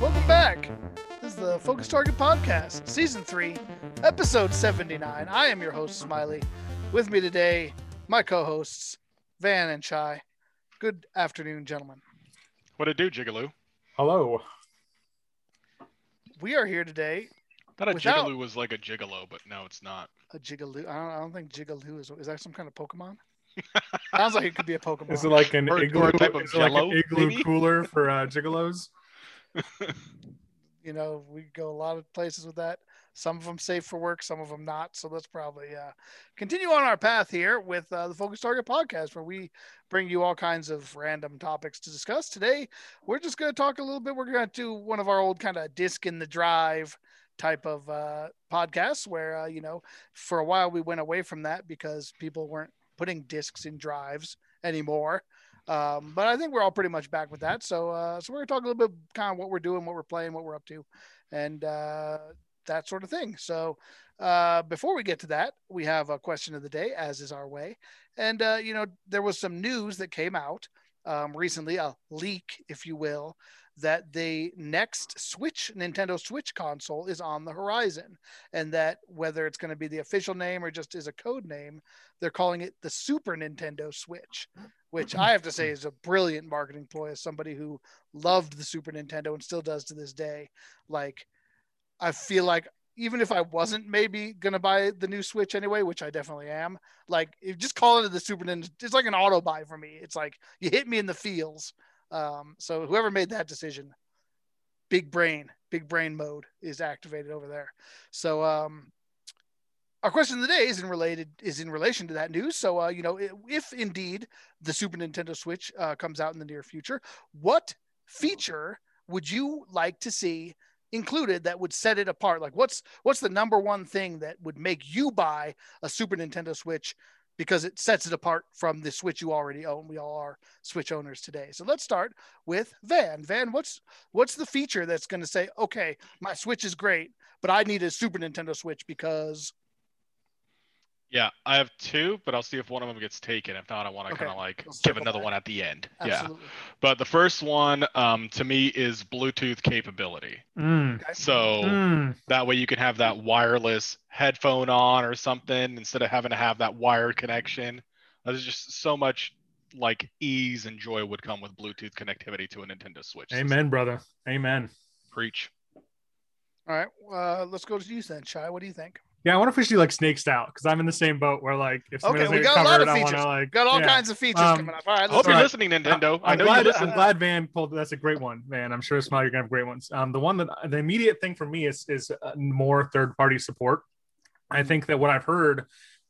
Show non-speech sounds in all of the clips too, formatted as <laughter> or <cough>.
Welcome back. This is the Focus Target Podcast, Season 3, Episode 79. I am your host, Smiley. With me today, my co hosts, Van and Chai. Good afternoon, gentlemen. What it do, Jigaloo? Hello. We are here today. I Thought a Without- Jigaloo was like a gigolo, but no, it's not. A Jigaloo. I don't, I don't think Jigaloo is. Is that some kind of Pokemon? <laughs> Sounds like it could be a Pokemon. Is it like an Or- or igloo? type of is it like an igloo maybe? cooler for uh, gigolos? you know, we go a lot of places with that. Some of them safe for work, some of them not. So let's probably uh, continue on our path here with uh, the Focus Target podcast, where we bring you all kinds of random topics to discuss. Today, we're just going to talk a little bit. We're going to do one of our old kind of disc in the drive type of uh, podcasts, where uh, you know, for a while we went away from that because people weren't putting discs in drives anymore. Um, but I think we're all pretty much back with that. So, uh, so we're gonna talk a little bit kind of what we're doing, what we're playing, what we're up to, and uh, that sort of thing. So, uh, before we get to that, we have a question of the day, as is our way. And uh, you know, there was some news that came out um, recently, a leak, if you will, that the next Switch, Nintendo Switch console, is on the horizon, and that whether it's going to be the official name or just is a code name, they're calling it the Super Nintendo Switch which I have to say is a brilliant marketing ploy as somebody who loved the Super Nintendo and still does to this day. Like, I feel like even if I wasn't maybe gonna buy the new Switch anyway, which I definitely am, like if just call it the Super Nintendo, it's like an auto buy for me. It's like you hit me in the feels. Um, so whoever made that decision, big brain, big brain mode is activated over there. So um, our question of the day is in related is in relation to that news. So uh, you know, if, indeed the Super Nintendo Switch uh, comes out in the near future, what feature would you like to see included that would set it apart? Like, what's what's the number one thing that would make you buy a Super Nintendo Switch because it sets it apart from the Switch you already own? We all are Switch owners today. So let's start with Van. Van, what's what's the feature that's going to say, okay, my Switch is great, but I need a Super Nintendo Switch because Yeah, I have two, but I'll see if one of them gets taken. If not, I want to Okay, kind of like we'll give another back. one at the end. Yeah, but the first one, um, to me, is Bluetooth capability. Mm. So Mm. that way you can have that wireless headphone on or something instead of having to have that wired connection. There's just so much like ease and joy would come with Bluetooth connectivity to a Nintendo Switch. system. Amen, brother. Amen. Preach. All right, uh, let's go to you then, Shy. What do you think? Yeah, I wonder if we should like snake style because I'm in the same boat where like if somebody Okay, we doesn't got a get lot of covered, I features. wanna, like, Got all yeah. kinds of features Um, coming up. All right, I hope you're Alright. listening, Nintendo. I I'm know glad, you listen. I'm glad Van pulled. That's a great one, man. I'm sure Smile, you're gonna have great ones. Um, the one that the immediate thing for me is is uh, more third party support. I think that what I've heard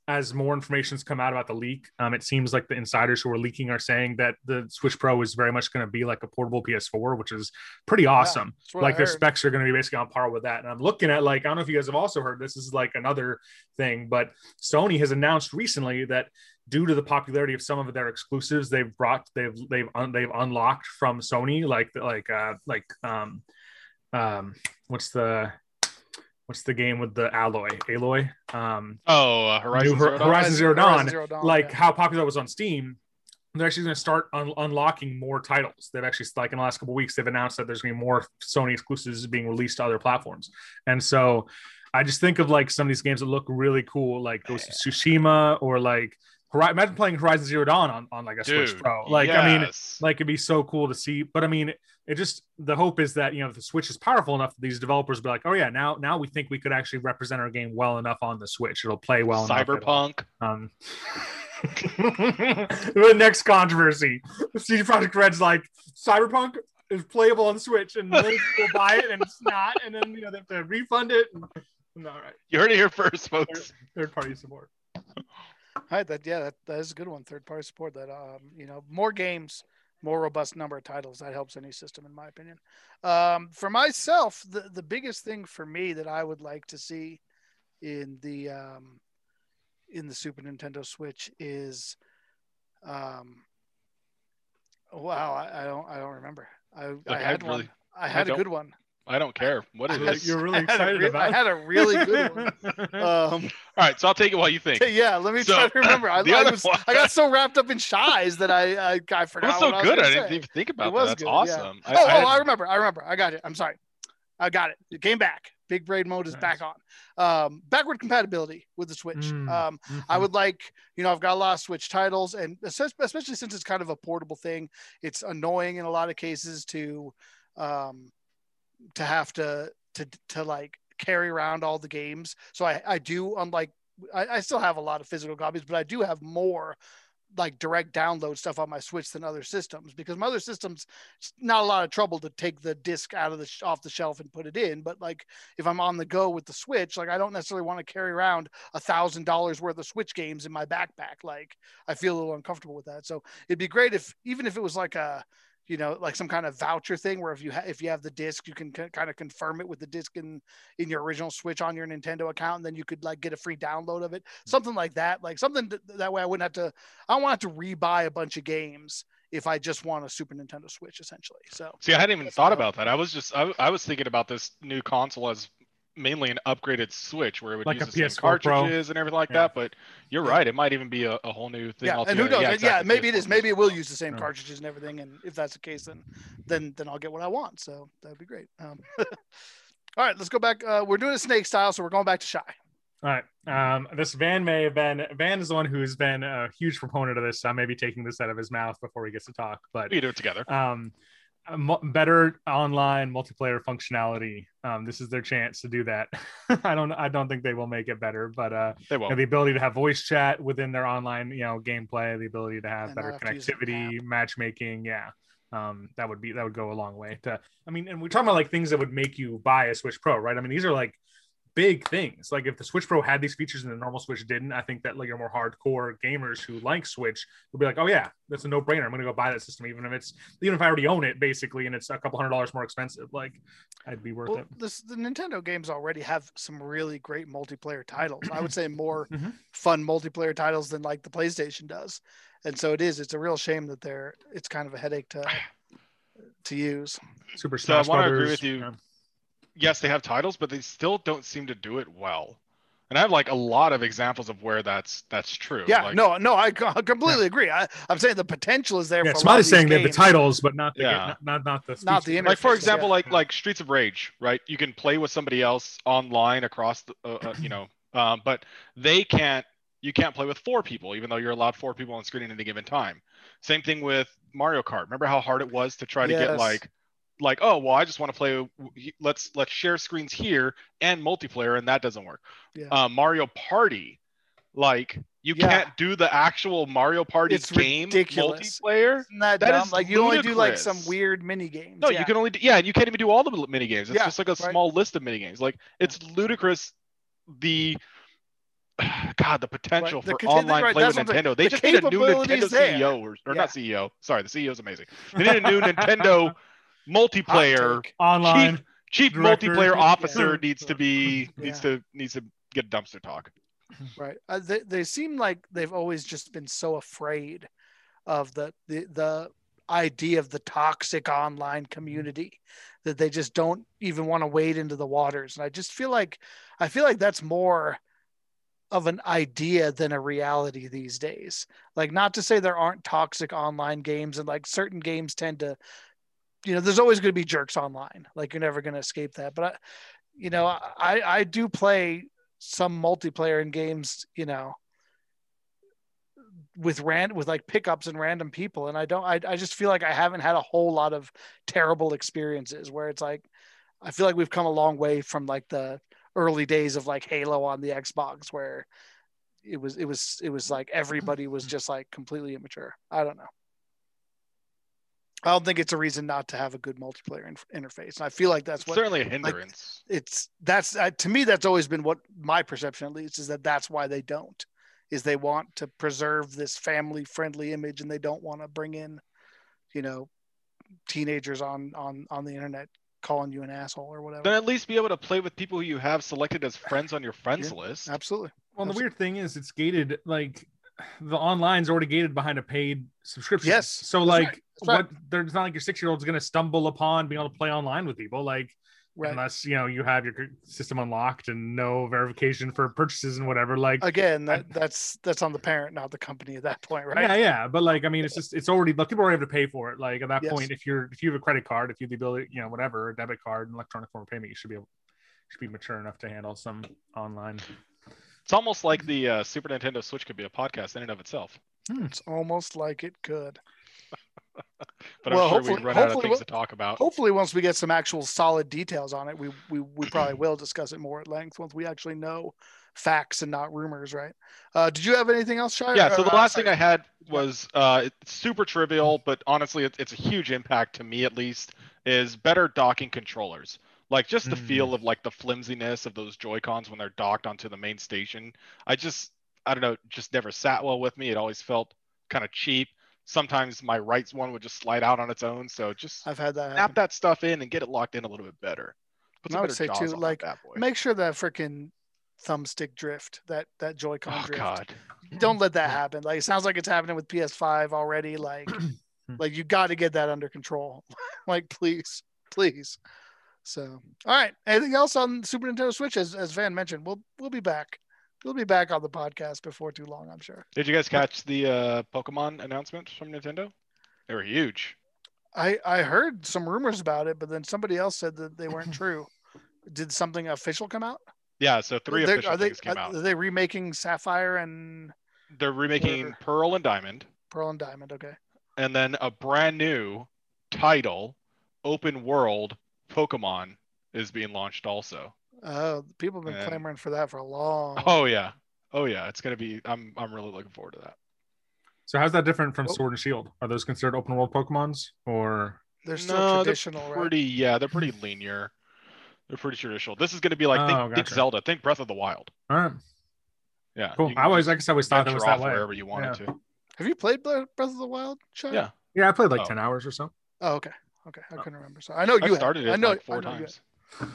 as more information's come out about the leak, um, it seems like the insiders who are leaking are saying that the Switch Pro is very much going to be like a portable PS4, which is pretty awesome. I like their heard. specs are going to be basically on par with that. And I'm looking at like I don't know if you guys have also heard this. This is like another thing, but Sony has announced recently that due to the popularity of some of their exclusives, they've brought they've they've un, they've unlocked from Sony like like uh like um um what's the what's the game with the alloy Aloy um Oh, uh, Horizon Zero Dawn? Horizon Zero Dawn, Horizon Zero Dawn, like yeah. how popular it was on Steam. They're actually going to start un- unlocking more titles. They've actually, like in the last couple of weeks, they've announced that there's going to be more Sony exclusives being released to other platforms. And so, I just think of like some of these games that look really cool, like Ghost of Tsushima or like Hori- imagine playing Horizon Zero Dawn on, on like a Switch Pro. Like, I mean, yes. like it'd be so cool to see. But I mean, it just the hope is that you know if the Switch is powerful enough, that these developers will be like, oh yeah, now now we think we could actually represent our game well enough on the Switch. It'll play well enough. Cyberpunk. um, <laughs> the next controversy. CD Projekt Red's like Cyberpunk is playable on Switch, and millions of people buy it, and it's not, and then you know they have to refund it. And, and all right, You heard it here first, folks. third party support. All right, that yeah, that, that is a good one. Third party support. That um, you know, more games, more robust number of titles. That helps any system, in my opinion. Um, for myself, the the biggest thing for me that I would like to see in the um, in the Super Nintendo Switch is, um, wow, I, I don't I don't remember. I, I Like, I had one. really- I had a good one. I don't care. What is I this? You're really I had a excited re- about. I had a really good <laughs> one. Um, All right, so I'll take it while you think. yeah, let me So, try to remember. I, <laughs> the I other was, one- I got so wrapped up in shies that I I, I It forgot. was so what I was good. I didn't say. even think about It that. was That's good, yeah. awesome. Oh, I, I, oh, I remember. I remember. I got it. I'm sorry. I got it. It came back. Big braid mode is Nice. back on. Um, backward compatibility with the Switch. Mm. Um, I would like, you know, I've got a lot of Switch titles, and especially since it's kind of a portable thing, it's annoying in a lot of cases to, um, to have to to to like carry around all the games. So I I do unlike I, I still have a lot of physical copies, but I do have more like direct download stuff on my Switch than other systems because my other systems it's not a lot of trouble to take the disc out of the off the shelf and put it in. But like if I'm on the go with the Switch, like I don't necessarily want to carry around a thousand dollars worth of Switch games in my backpack. Like I feel a little uncomfortable with that. So it'd be great if even if it was like a you know like some kind of voucher thing where if you ha- if you have the disc you can c- kind of confirm it with the disc in in your original switch on your nintendo account and then you could like get a free download of it mm-hmm. something like that like something th- that way i wouldn't have to i don't want to rebuy a bunch of games if i just want a super nintendo switch essentially so. See, I hadn't even thought about that. I was just, I, I was thinking about this new console as mainly an upgraded Switch where it would Like use the same PS4 Pro. cartridges and everything like Yeah. that. But you're Yeah. right; it might even be a, a whole new thing. yeah and who knows yeah, exactly, maybe it is PS4. maybe it will use the same cartridges and everything and if that's the case then then then i'll get what i want so that'd be great um, <laughs> all right let's go back uh, we're doing a snake style so we're going back to shy All right. Um, this Van may have been Van is the one who's been a huge proponent of this. So I may be taking this out of his mouth before he gets to talk. But We do it together. um, a mo- better online multiplayer functionality. Um, this is their chance to do that. <laughs> I don't. I don't think they will make it better, but uh, They you know, won't. the ability to have voice chat within their online, you know, gameplay, the ability to have And better not have to use an connectivity, matchmaking, yeah. Um, that would be that would go a long way to I mean, and we're talking about like things that would make you buy a Switch Pro, right? I mean, these are like big things. Like if the Switch Pro had these features and the normal Switch didn't, I think that like your more hardcore gamers who like Switch would be like, oh yeah, that's a no-brainer. I'm gonna go buy that system, even if it's even if I already own it, basically, and it's a couple hundred dollars more expensive. Like, I'd be worth well, it. this the Nintendo games already have some really great multiplayer titles. I would say <clears throat> more Mhm. fun multiplayer titles than like the PlayStation does, and so it is. It's a real shame that they're. It's kind of a headache to <sighs> to use. Super So I Smash wanna agree Brothers. with you. Yeah. yes, they have titles, but they still don't seem to do it well. And I have like a lot of examples of where that's that's true. Yeah, Like, no, no, I co- completely agree. I, I'm saying the potential is there. Yeah, for a lot Smiley's of these saying they have the titles, but not the Yeah. not, not not the Not the features. like for example yeah. like like streets of rage right you can play with somebody else online across the uh, uh, you know <clears throat> um, but they can't you can't play with four people even though you're allowed four people on screen at any given time same thing with mario kart remember how hard it was to try to get like like oh well i just want to play let's let's share screens here and multiplayer and that doesn't work Yeah. uh, mario party like you Yeah. can't do the actual mario party It's game ridiculous. multiplayer Isn't that, That dumb? is like you only do like some weird mini games. No, yeah. you can only do, yeah, and you can't even do all the mini games. It's Yeah, just like a right. small list of mini games. Like it's ludicrous the God, the potential The for online right, play with that's saying. Nintendo. They The just need a new Nintendo there. CEO or, or not CEO. Sorry, the CEO is amazing. They need a new <laughs> Nintendo multiplayer take. online. chief Director. multiplayer Yeah. officer needs to be Yeah. needs to needs to get dumpster talk. right uh, they, they seem like they've always just been so afraid of the, the the idea of the toxic online community that they just don't even want to wade into the waters and i just feel like i feel like that's more of an idea than a reality these days like not to say there aren't toxic online games and like certain games tend to you know there's always going to be jerks online like you're never going to escape that but I, you know i i do play some multiplayer in games, you know, with ran with like pickups and random people, and I don't. I I just feel like I haven't had a whole lot of terrible experiences where it's like, I feel like we've come a long way from like the early days of like Halo on the Xbox, where it was it was it was like everybody was just like completely immature. I don't know. I don't think it's a reason not to have a good multiplayer in- interface, and I feel like that's It's what certainly a hindrance. it's that's uh, to me that's always been what my perception at least is that that's why they don't is they want to preserve this family friendly image and they don't want to bring in you know teenagers on on on the internet calling you an asshole or whatever then at least be able to play with people who you have selected as friends on your friends list. absolutely Well, the weird thing is, it's gated. Like the online's already gated behind a paid subscription. Yes, So like, right, what? There's not like your six year old's gonna stumble upon being able to play online with people. Like, Right. unless you know you have your system unlocked and no verification for purchases and whatever. Like, Again, that, that's that's on the parent, not the company at that point, right? yeah, yeah, but like, I mean, it's just it's already like people already have to pay for it. Like at that Yes. point, if you're if you have a credit card, if you have the ability, you know, whatever, a debit card, an electronic form of payment, you should be able should be mature enough to handle some online. It's almost like the uh, Super Nintendo Switch could be a podcast in and of itself. It's almost like it could. <laughs> But Well, I'm sure hopefully- we run out of things to talk about. Hopefully, once we get some actual solid details on it, we we, we probably will discuss it more at length once we actually know facts and not rumors, right? Uh, did you have anything else, Shire? Yeah, so the Uh, last sorry. thing I had was uh, it's super trivial, but honestly, it, it's a huge impact to me at least. Is better docking controllers, like just the Mm. feel of like the flimsiness of those Joy Cons when they're docked onto the main station. I just, I don't know, just never sat well with me. It always felt kind of cheap. Sometimes my right one would just slide out on its own. So just I've had that. snap Happen. that stuff in and get it locked in a little bit better. Put And some I would say too, like. Make sure that freaking thumbstick drift, that that Joy-Con oh drift. God. Don't let that happen. Like it sounds like it's happening with PS5 already. Like, <clears throat> like you got to get that under control. <laughs> like, please, please. So, all right. Anything else on Super Nintendo Switch? As as Van mentioned, we'll we'll be back. We'll be back on the podcast before too long, I'm sure. Did you guys catch the uh, Pokemon announcements from Nintendo? They were huge. I I heard some rumors about it, but then somebody else said that they weren't <laughs> true. Did something official come out? Yeah, so 3 They're- official are they things came are, out. are they remaking Sapphire and They're remaking or- Pearl and Diamond, Pearl and Diamond? Okay. and then a brand new title, open world Pokemon is being launched also. Oh, people have been And- clamoring for that for a long. Oh yeah, oh yeah, it's gonna be. I'm I'm really looking forward to that. So how's that different from Oh. Sword and Shield? Are those considered open world Pokemons or? They're still No, traditional, they're right? pretty. Yeah, they're pretty linear. They're pretty traditional. This is gonna be like think, Oh, think gotcha. Zelda, think Breath of the Wild. All right, Yeah, cool. I always, just I guess, I always thought that was that off way. wherever you wanted to. Have you played Breath of the Wild? Shai? Yeah, Yeah, I played like Oh. ten hours or so. Oh, okay. Okay. I couldn't remember. So I know I you started have. it I know like four I know times. <laughs>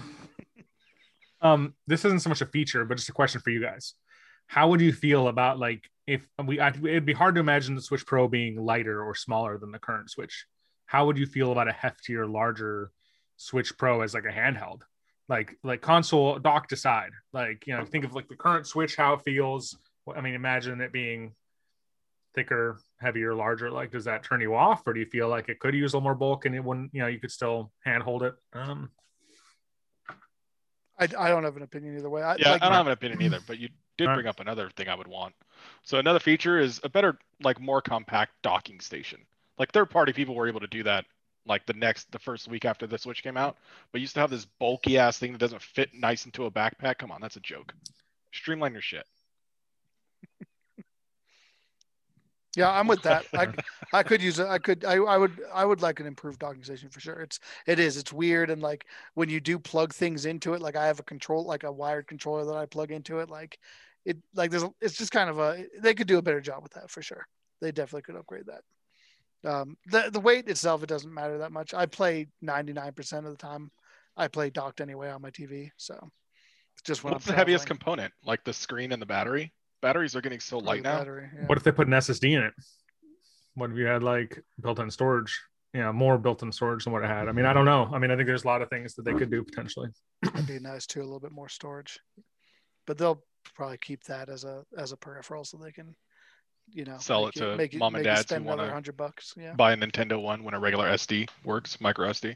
Um, this isn't so much a feature, but just a question for you guys. How would you feel about like if we? I, it'd be hard to imagine the Switch Pro being lighter or smaller than the current Switch. How would you feel about a heftier, larger Switch Pro as like a handheld, like like console docked aside? Like you know, think of like the current Switch, how it feels. I mean, imagine it being thicker, heavier, larger. Like, does that turn you off, or do you feel like it could use a little more bulk and it wouldn't? You know, you could still handhold it. Um, I, I don't have an opinion either way. I, Yeah, like, I don't have an opinion either, but you did bring up another thing I would want. So another feature is a better, like more compact docking station. Like third party people were able to do that like the next the first week after the Switch came out. But you used to have this bulky ass thing that doesn't fit nice into a backpack. Come on, that's a joke. Streamline your shit. Yeah, I'm with that. I, <laughs> I could use it. I could. I, I would. I would like an improved docking station for sure. It's. It is. It's weird and like when you do plug things into it. Like I have a control, like a wired controller that I plug into it. Like it. Like there's. It's just kind of a. They could do a better job with that for sure. They definitely could upgrade that. Um, the the weight itself, it doesn't matter that much. I play 99% of the time. I play docked anyway on my TV. So it's just when What's I'm the heaviest component? Like the screen and the battery? Batteries are getting so Or light now. battery, yeah. What if they put an SSD in it? What if you had like built-in storage? You know, more built-in storage than what it had. I mean, I don't know. I mean, I think there's a lot of things that they could do potentially. That'd be nice too, a little bit more storage. But they'll probably keep that as a as a peripheral so they can, you know, Sell make it to make mom and make you who spend another wanna- hundred bucks. Yeah. Buy a Nintendo one when a regular SD works, micro SD.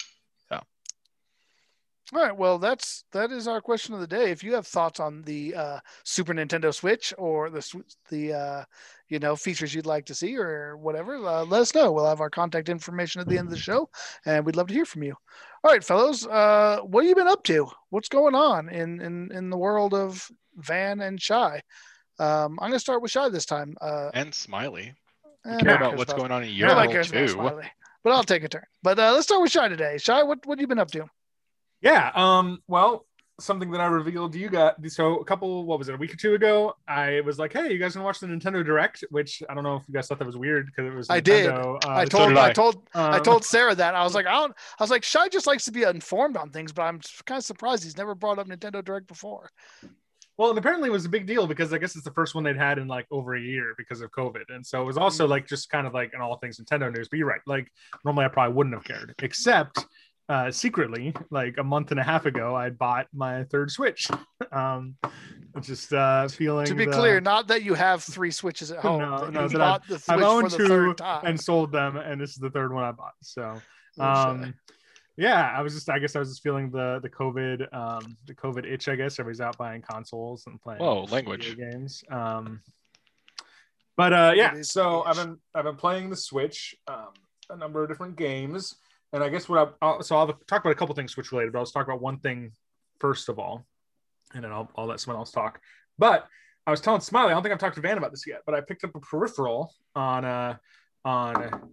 All right. Well, that's that is our question of the day. If you have thoughts on the uh, Super Nintendo Switch or the the uh, you know features you'd like to see or whatever, uh, let us know. We'll have our contact information at the end of the show, and we'd love to hear from you. All right, fellows. Uh, what have you been up to? What's going on in in in the world of Van and Shy? Um, I'm going to start with Shy this time. Uh, And Smiley. eh, Care about what's going on in your world too. Smiley, but I'll take a turn. But uh, let's start with Shy today. Shy, what what have you been up to? Yeah. Um. Well, something that I revealed you got. So a couple, what was it, a week or two ago? I was like, "Hey, you guys gonna watch the Nintendo Direct?" Which I don't know if you guys thought that was weird because it was. I did. Uh, I so told did I I. told I um, told Sarah that I was like I don't I was like Shy just likes to be informed on things, but I'm kind of surprised he's never brought up Nintendo Direct before. Well, and apparently it was a big deal because I guess it's the first one they'd had in like over a year because of COVID. And so it was also like just kind of like in all things Nintendo news. But you're right. Like normally I probably wouldn't have cared, except uh, secretly, like a month and a half ago, I bought my third Switch. <laughs> um, just uh, feeling. To be the- clear, not that you have three switches at home. No, no, you that bought the I've Switch owned for the two third time. and sold them, and this is the third one I bought. So, Oh, um, yeah, I was just, I guess I was just feeling the the COVID, um, the COVID itch. I guess everybody's out buying consoles and playing. Whoa, language. games. Um, but uh, yeah, so itch. I've been I've been playing the Switch, um, a number of different games, and I guess what I I'll, so I'll talk about a couple things Switch related, but I'll talk about one thing first of all, and then I'll I'll let someone else talk. But I was telling Smiley, I don't think I've talked to Van about this yet, but I picked up a peripheral on uh on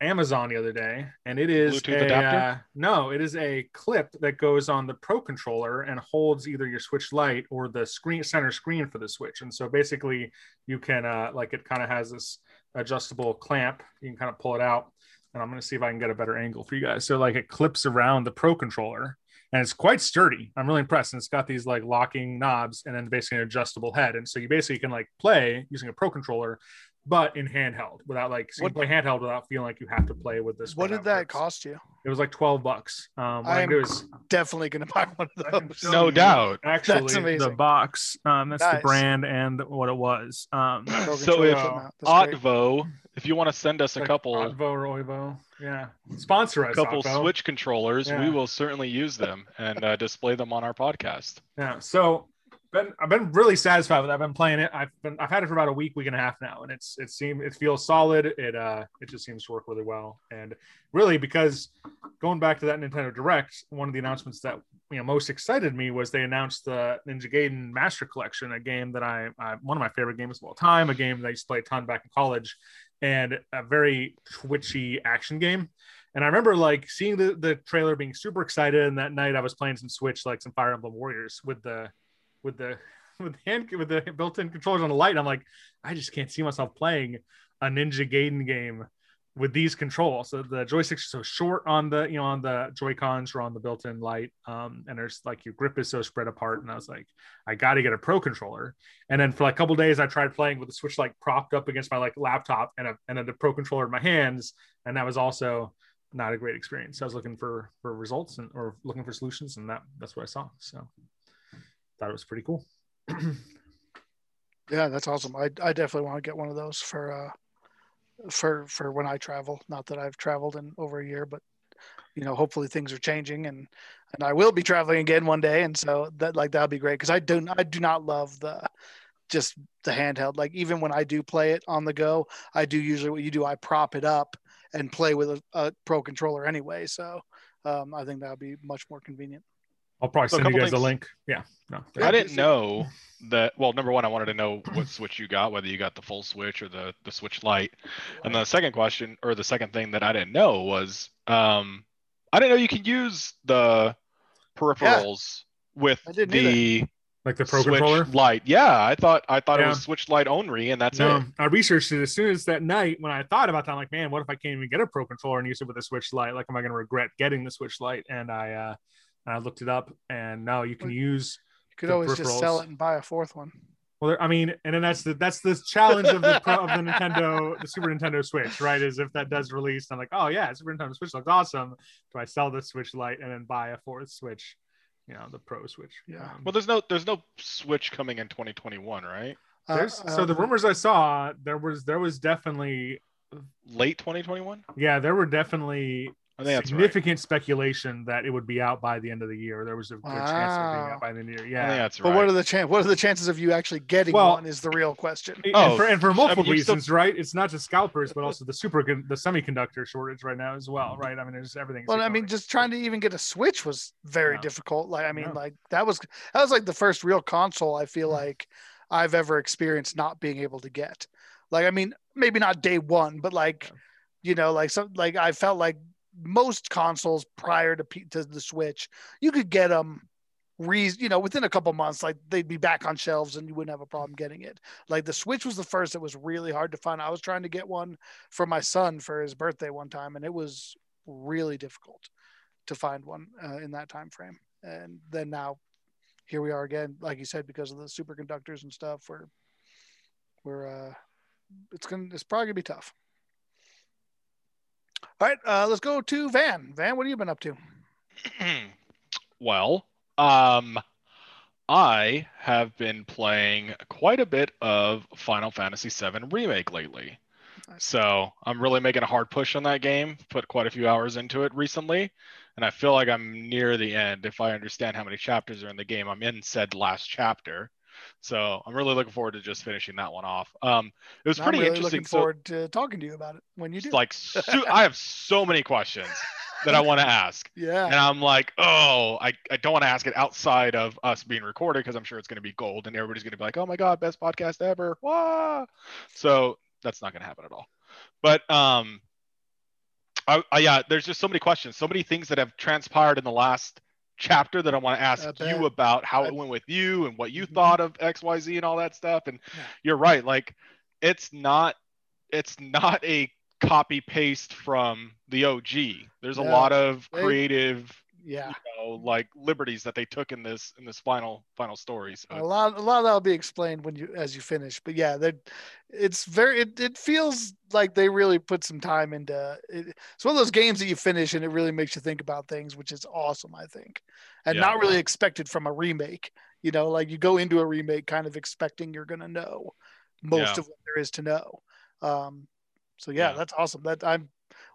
Amazon the other day, and it is Bluetooth a, uh, no, it is a clip that goes on the Pro controller and holds either your Switch Lite or the screen center screen for the Switch. And so basically, you can uh, like it kind of has this adjustable clamp. You can kind of pull it out, and I'm going to see if I can get a better angle for you guys. So like it clips around the Pro controller, and it's quite sturdy. I'm really impressed. And it's got these like locking knobs, and then basically an adjustable head. And so you basically can like play using a Pro controller. But in handheld, without like so you What- can play handheld without feeling like you have to play with this. what did that works. cost you? It was like 12 bucks. Um, what I I'm can do is Definitely going to buy one of I those. No you doubt. Actually, That's the box. Um, that's the brand and what it was. Um, So if from that. That's great. Otvo, if you want to send us a like couple Otvo or Oivo. Yeah, sponsor us. A couple Otvo. Switch controllers, Yeah. we will certainly use them and uh, display them on our podcast. Yeah. So been I've been really satisfied with it. I've been playing it. I've been I've had it for about a week, week and a half now, and it's it seems it feels solid. It uh it just seems to work really well. And really because going back to that Nintendo Direct, one of the announcements that you know most excited me was they announced the Ninja Gaiden Master Collection, a game that I, I one of my favorite games of all time, a game that I used to play a ton back in college, and a very twitchy action game. And I remember like seeing the, the trailer being super excited. And that night I was playing some Switch, like some Fire Emblem Warriors with the with the <laughs> with the hand with the built-in controllers on the Lite. I'm like, I just can't see myself playing a Ninja Gaiden game with these controls. So the joysticks are so short on the you know on the Joy Cons or on the built-in Lite, um, and there's like your grip is so spread apart. And I was like, I got to get a Pro controller. And then for like a couple days, I tried playing with the Switch like propped up against my like laptop and a and then the Pro controller in my hands, and that was also not a great experience. I was looking for for results and or looking for solutions, and that that's what I saw. So thought it was pretty cool. Yeah, that's awesome. I, I definitely want to get one of those for uh for for when I travel. Not that I've traveled in over a year, but you know, hopefully things are changing and and I will be traveling again one day. And so that like that'll be great because I do I do not love the just the handheld. Like even when I do play it on the go, I do usually what you do. I prop it up and play with a, a pro controller anyway. So um, I think that would be much more convenient. I'll probably So send you couple guys a link. Yeah, no, Yeah, I didn't so- know that. Well, number one, I wanted to know what Switch you got, whether you got the full Switch or the the Switch Lite. And the second question, or the second thing that I didn't know was, um, I didn't know you could use the peripherals with I didn't the like the Pro Switch controller. Lite. Yeah, I thought I thought Yeah. it was Switch Lite only, and that's No, it. I researched it as soon as that night when I thought about that. I'm like, man, what if I can't even get a Pro controller and use it with a Switch Lite? Like, am I going to regret getting the Switch Lite? And I, uh, and I looked it up, and now you can What- use. You could The always just sell it and buy a fourth one. Well, I mean, and then that's the that's the challenge of the <laughs> Pro, of the Nintendo, the Super Nintendo Switch, right? Is if that does release, I'm like, oh yeah, Super Nintendo Switch looks awesome. Do I sell the Switch Lite and then buy a fourth Switch? You know, the Pro Switch. Yeah. Um, Well, there's no there's no Switch coming in 2021, right? Uh, there's, so the um, rumors I saw, there was there was definitely Late 2021. yeah, there were definitely I think that's right. significant speculation that it would be out by the end of the year. There was a good chance of being out by the end of the year. Yeah. that's right. But right. what are the chan- What are the chances of you actually getting Well- one? Is the real question. And Oh, for, and for oh, multiple you still- reasons, right? It's not just scalpers, but also the super the semiconductor shortage right now as well, mm-hmm. right? I mean, there's everything. Well, I mean, just trying to even get a Switch was very Yeah. difficult. Like, I mean, Yeah. like that was that was like the first real console I feel mm. like I've ever experienced not being able to get. Like, I mean, maybe not day one, but like, Yeah. you know, like some like I felt like most consoles prior to P- to the Switch, you could get them. Re- you know, within a couple months, like they'd be back on shelves and you wouldn't have a problem getting it. Like the Switch was the first that was really hard to find. I was trying to get one for my son for his birthday one time, and it was really difficult to find one uh, in that time frame. And then now, here we are again, like you said, because of the superconductors and stuff. We're we're uh, it's gonna it's probably gonna be tough. All right, uh, let's go to Van. Van, what have you been up to? <clears throat> well, um, I have been playing quite a bit of Final Fantasy VII Remake lately. Nice. So I'm really making a hard push on that game. Put quite a few hours into it recently, and I feel like I'm near the end. If I understand how many chapters are in the game, I'm in said last chapter. So I'm really looking forward to just finishing that one off. Um, it was I'm pretty really interesting. looking So- forward to talking to you about it when you do. like su- I have so many questions that I <laughs> want to ask. yeah, And I'm like, oh, I, I don't want to ask it outside of us being recorded because I'm sure it's going to be gold and everybody's going to be like, oh my God, best podcast ever. Wah! So that's not going to happen at all. But um, I, I, yeah, there's just so many questions, so many things that have transpired in the last chapter that I want to ask you about how it went with you and what you Mhm. thought of XYZ and all that stuff. And you're right. Like, it's not, it's not a copy paste from the OG. There's a lot of creative yeah. you know, like liberties that they took in this in this final final story. So A lot, a lot of that will be explained when you as you finish. But yeah, that it's very. It, it feels like they really put some time into. It. It's one of those games that you finish and it really makes you think about things, which is awesome. I think, and Yeah. not really expected from a remake. You know, like you go into a remake kind of expecting you're gonna know most Yeah. of what there is to know. Um, so yeah, Yeah. that's awesome. That I'm.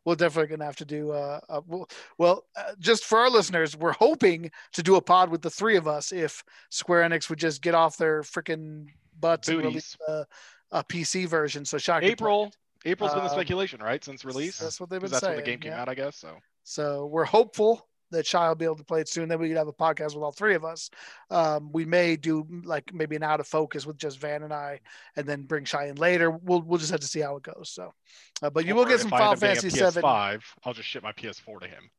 We're definitely gonna have to do. Uh, uh well, well uh, just for our listeners, we're hoping to do a pod with the three of us if Square Enix would just get off their freaking butts and release a, a PC version. So Shock April. April's been the Um, speculation, right, since release. That's what they've been that's saying. when the game came yeah. out, I guess. So So we're hopeful that child be able to play it soon. Then we could have a podcast with all three of us. Um, we may do like maybe an out of focus with just Van and I, and then bring Cheyenne later. We'll we'll just have to see how it goes. So, uh, but you will get some if I end Final up getting a Fantasy Seven. PS5, I'll just ship my PS4 to him,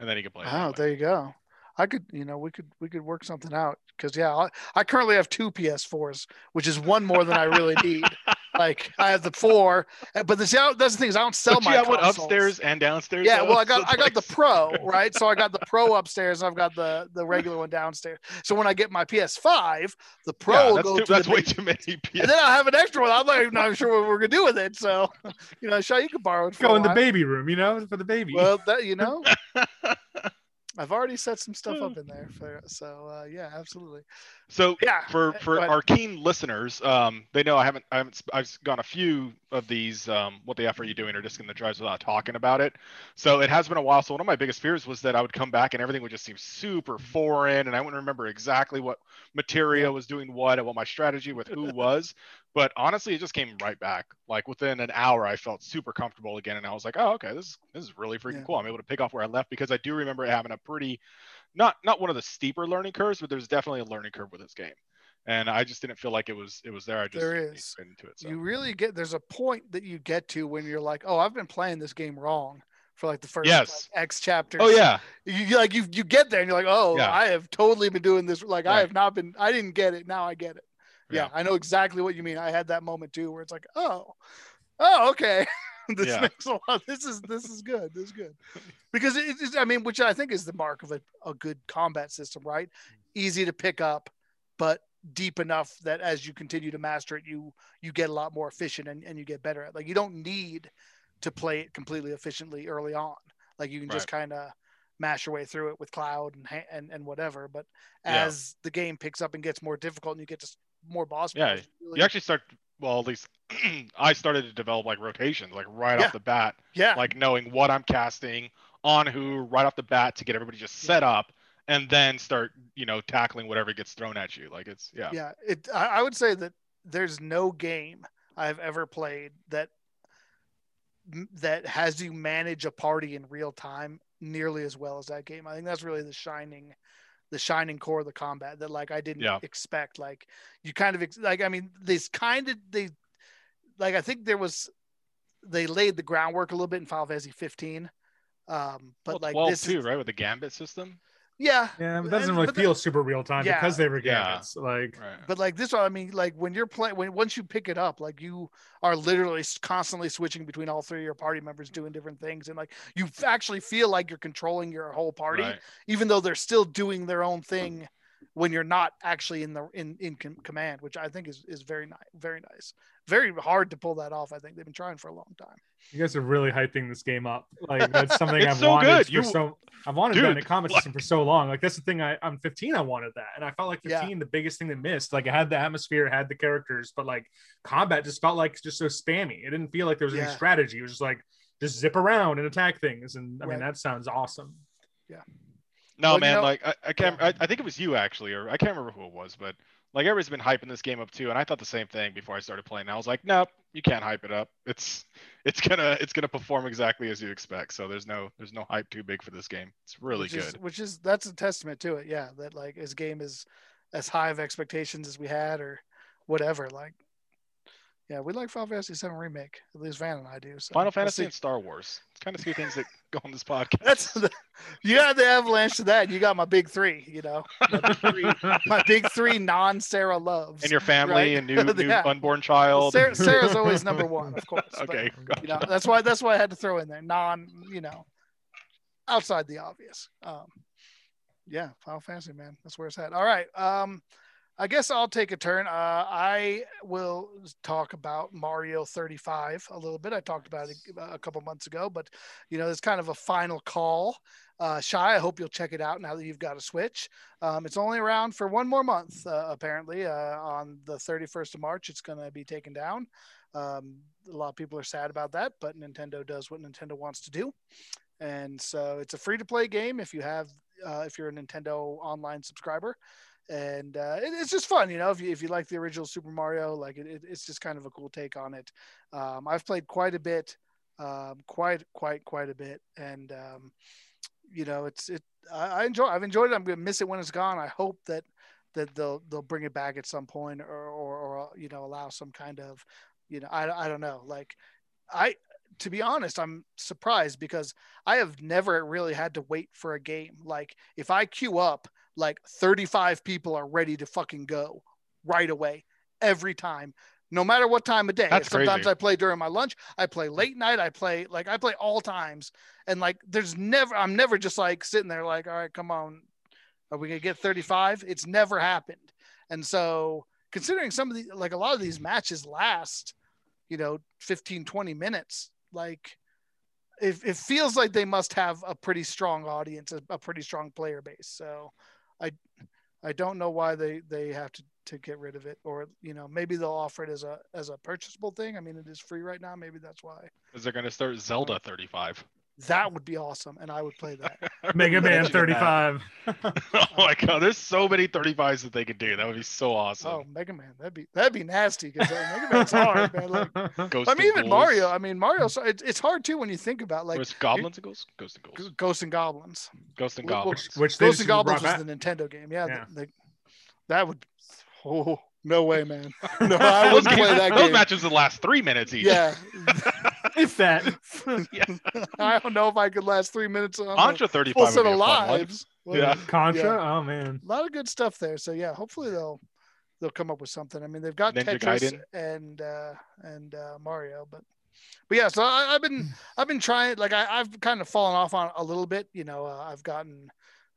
and then he can play. Oh, there you go. I could, you know, we could we could work something out because yeah, I, I currently have two PS4s, which is one more than I really need. <laughs> like I have the four, but the see, that's the thing is I don't sell Don't you my have one upstairs and downstairs? Yeah, though? well, I got So <laughs> I got the Pro, <laughs> right? So I got the Pro upstairs, and I've got the the regular one downstairs. So when I get my PS5, the Pro yeah, will that's, go too, to that's the way big- too many PS. and then I'll have an extra one. I'm not even not sure what we're gonna do with it. So, <laughs> you know, Shaw, you can borrow it for Go a in the baby room, you know, for the baby. Well, that you know, I've already set some stuff up in there for. So uh, yeah, absolutely. so Yeah. for uh, for but- our keen listeners, um, they know I haven't I haven't I've gone a few of these. Um, what the f are you doing? Or just in the drives without talking about it. So it has been a while. So one of my biggest fears was that I would come back and everything would just seem super foreign, and I wouldn't remember exactly what materia was doing what and what my strategy with who was. But honestly, it just came right back. Like within an hour, I felt super comfortable again, and I was like, "Oh, okay, this this is really freaking Yeah. cool." I'm able to pick off where I left because I do remember it having a pretty, not not one of the steeper learning curves, but there's definitely a learning curve with this game, and I just didn't feel like it was it was there. I just There is. into it. So. You really get there's a point that you get to when you're like, oh, I've been playing this game wrong for like the first Yes. like, X chapters. oh yeah, you you- like you you get there and you're like, oh, Yeah. I have totally been doing this. Like I have not been. I didn't get it. Now I get it. Yeah, Yeah. I know exactly what you mean. I had that moment too, where it's like, oh, oh, okay, <laughs> this Yeah. makes a lot. This is this is good. This is good because it's. I mean, which I think is the mark of a, a good combat system, right? Easy to pick up, but deep enough that as you continue to master it, you you get a lot more efficient and, and you get better at. Like you don't need to play it completely efficiently early on. Like you can just kind of mash your way through it with cloud and and, and whatever. But Yeah. as the game picks up and gets more difficult and you get to more boss Yeah, really- you actually start. Well, at least <clears throat> I started to develop like rotations, like right Yeah. off the bat, yeah, like knowing what I'm casting on who right off the bat to get everybody just set up, and then start you know tackling whatever gets thrown at you. Like it's yeah, yeah. It I, I would say that there's no game I've ever played that that has you manage a party in real time nearly as well as that game. I think that's really the shining the shining core of the combat that like I didn't Yeah. expect. Like you kind of ex- like I mean this kind of they like I think there was they laid the groundwork a little bit in Final Fantasy 15. Um, but well, like 12 this too, is, right, with the gambit system. Yeah, yeah, but and- that doesn't really but the- feel super real time Yeah. because they were Yeah. Like, Right. But like this one, I mean, like when you're playing, when once you pick it up, like you are literally constantly switching between all three of your party members doing different things, and like you actually feel like you're controlling your whole party, Right. even though they're still doing their own thing when you're not actually in the in in com- command, which I think is is very nice, very nice. very hard to pull that off. I think they've been trying for a long time. You guys are really hyping this game up. Like that's something <laughs> I've so wanted good. for You- so I've wanted Dude, that in a combat like- system for so long. Like that's the thing. I, I'm 15. I wanted that, and I felt like Yeah. 15 the biggest thing that missed. Like it had the atmosphere, had the characters, but like combat just felt like just so spammy. It didn't feel like there was Yeah. any strategy. It was just like just zip around and attack things. And I mean that sounds awesome. No, Well, you man, know- like I, I can't. I, I think it was you actually, or I can't remember who it was, but like everybody's been hyping this game up too, and I thought the same thing before I started playing. I was like, nope, you can't hype it up. It's it's gonna it's gonna perform exactly as you expect. So there's no there's no hype too big for this game. It's really which good. Is, which is that's a testament to it. Yeah, that like his game is as high of expectations as we had, or whatever. Like, yeah, we like Final Fantasy VII remake. At least Van and I do. So Final Fantasy and Star Wars. It's kind of two things that go on this <laughs> podcast. That's the, you got the avalanche to that. You got my big three. You know, my big three, three non Sarah loves. and your family right? and new, <laughs> new Yeah. unborn child. Sarah, <laughs> Sarah's always number one, of course. but, okay. you know, that's why that's why I had to throw in there non. You know, outside the obvious. Um, yeah, Final Fantasy, man, that's where it's at. All right. Um, I guess I'll take a turn. Uh, I will talk about Mario 35 a little bit. I talked about it a couple months ago, but you know, it's kind of a final call. Uh, Shy, I hope you'll check it out now that you've got a Switch. Um, it's only around for one more month, uh, apparently. Uh, on the 31st of March, it's going to be taken down. Um, a lot of people are sad about that, but Nintendo does what Nintendo wants to do. And so it's a free to play game if you have, uh, if you're a Nintendo online subscriber and uh, it, it's just fun, you know. If you if you like the original Super Mario, like it, it, it's just kind of a cool take on it. Um, I've played quite a bit, um, quite quite quite a bit, and um, you know, it's it. I, I enjoy. I've enjoyed it. I'm gonna miss it when it's gone. I hope that that they'll they'll bring it back at some point, or or, or you know, allow some kind of, you know, I I don't know. Like, I to be honest, I'm surprised because I have never really had to wait for a game. Like, if I queue up like 35 people are ready to fucking go right away every time no matter what time of day That's sometimes crazy. i play during my lunch i play late night i play like i play all times and like there's never i'm never just like sitting there like all right come on are we gonna get 35 it's never happened and so considering some of the like a lot of these matches last you know 15 20 minutes like it, it feels like they must have a pretty strong audience a, a pretty strong player base so i don't know why they they have to to get rid of it or you know maybe they'll offer it as a as a purchasable thing. I mean it is free right now. Maybe that's why. Is they're gonna start Zelda 35? that would be awesome and i would play that <laughs> <laughs> Mega Man 35. <laughs> oh my god, there's so many 35s that they could do. That would be so awesome. oh mega man that'd be that'd be nasty because uh, mega man's hard man like <laughs> Ghost i mean even Ghouls. mario i mean mario so it's, it's hard too when you think about like was goblins and ghosts? Ghost and G- ghouls. ghosts and goblins Ghost and goblins. which, which they Ghosts and Goblins was back. the Nintendo game. Yeah, Yeah. the- the- that would. Oh no way, man! No, I those, wouldn't play games- that those game. matches would last three minutes each. Yeah, if that. <laughs> I don't know if I could last three minutes on Contra 35 full would set of fun one. lives. Yeah. Contra? Yeah. Oh man. a lot of good stuff there. So yeah, hopefully they'll they'll come up with something. I mean, they've got Ninja Tetris Gaiden. and uh, and uh, Mario, but but yeah. So I, I've been I've been trying. Like I, I've kind of fallen off on a little bit. You know, uh, I've gotten.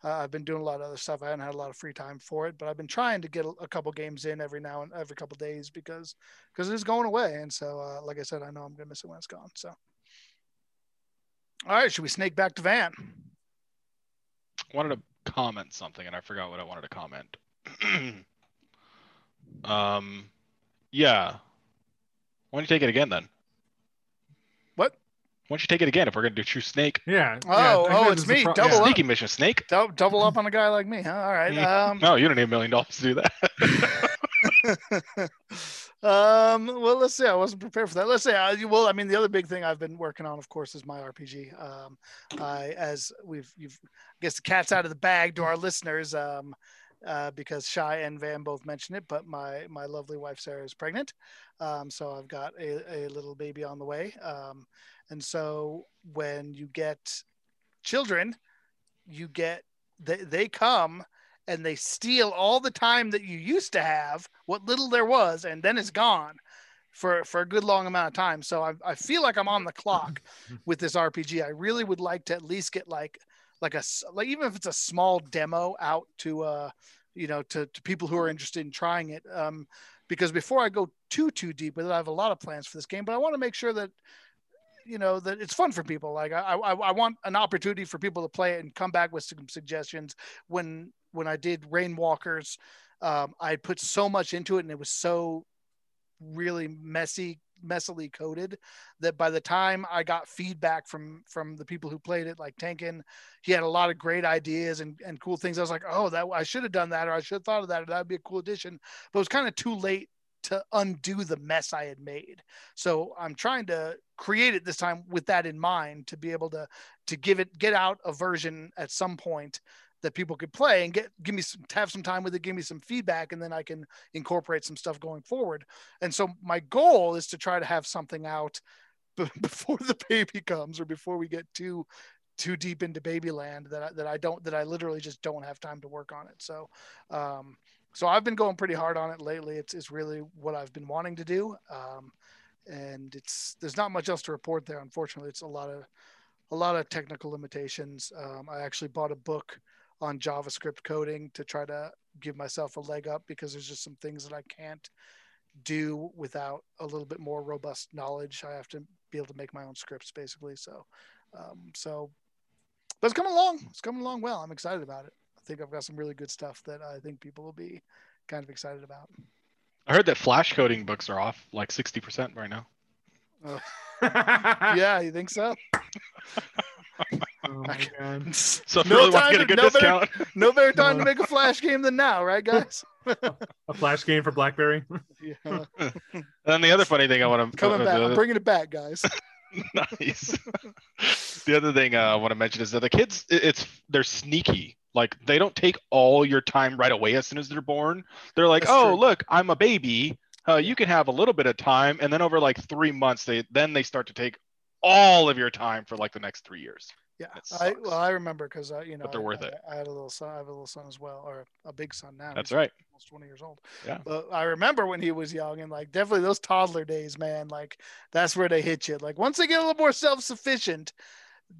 Uh, I've been doing a lot of other stuff. I haven't had a lot of free time for it, but I've been trying to get a, a couple games in every now and every couple days because because it is going away. And so, uh, like I said, I know I'm gonna miss it when it's gone. So, all right, should we snake back to Van? wanted to comment something and I forgot what I wanted to comment. <clears throat> um, yeah. Why don't you take it again then? What? Why don't you take it again if we're gonna do True Snake? Yeah. Oh, yeah, oh, it's me, pro- double yeah. up. Sneaky mission, Snake. Dou- double up on a guy like me, huh? All right. Um, No, you don't need a million dollars to do that. <laughs> um, well, let's see. I wasn't prepared for that. Let's say, I, well, I mean, the other big thing I've been working on, of course, is my RPG. Um, I, as we've, you've, I guess the cat's out of the bag to our listeners, um, uh, because Shy and Van both mentioned it, but my my lovely wife Sarah is pregnant, um, so I've got a, a little baby on the way, um, and so when you get children, you get they, they come and they steal all the time that you used to have, what little there was, and then it's gone for for a good long amount of time. So I, I feel like I'm on the clock <laughs> with this RPG. I really would like to at least get like like a like even if it's a small demo out to uh you know to, to people who are interested in trying it um because before I go too too deep with it, I have a lot of plans for this game, but I want to make sure that you know that it's fun for people. Like I, I, I want an opportunity for people to play it and come back with some suggestions. When when I did Rainwalkers, um, I put so much into it, and it was so really messy messily coded that by the time I got feedback from from the people who played it, like Tankin, he had a lot of great ideas and, and cool things. I was like, oh, that I should have done that, or I should have thought of that, or that would be a cool addition. But it was kind of too late to undo the mess I had made. So I'm trying to create it this time with that in mind to be able to to give it get out a version at some point that people could play and get give me some have some time with it, give me some feedback, and then I can incorporate some stuff going forward. And so my goal is to try to have something out <laughs> before the baby comes or before we get too too deep into babyland that I, that I don't that I literally just don't have time to work on it. So um, so I've been going pretty hard on it lately. It's, it's really what I've been wanting to do. Um, and it's, there's not much else to report there. Unfortunately, it's a lot of, a lot of technical limitations. Um, I actually bought a book on JavaScript coding to try to give myself a leg up because there's just some things that I can't do without a little bit more robust knowledge. I have to be able to make my own scripts basically. So, um, so, but it's coming along. It's coming along well. I'm excited about it I think I've got some really good stuff that I think people will be kind of excited about. I heard that flash coding books are off like 60% right now. Uh, <laughs> yeah, you think so? <laughs> oh my god! <laughs> So if no you really want to get a good no discount, better, <laughs> no better time to make a flash game than now, right, guys? <laughs> a flash game for BlackBerry. yeah. And the other funny thing I want to coming uh, back, I'm bringing it back, guys. nice. the other thing uh, I want to mention is that the kids, it's they're sneaky like they don't take all your time right away as soon as they're born. They're like, That's "Oh, true. look, I'm a baby. Uh, you can have a little bit of time." And then over like 3 months they then they start to take all of your time for like the next 3 years. Yeah, I well I remember because uh, you know but they're I, worth I, it. I had a little son. I have a little son as well, or a big son now. That's right. Almost twenty years old. Yeah. But I remember when he was young, and like definitely those toddler days, man. Like that's where they hit you. Like once they get a little more self sufficient,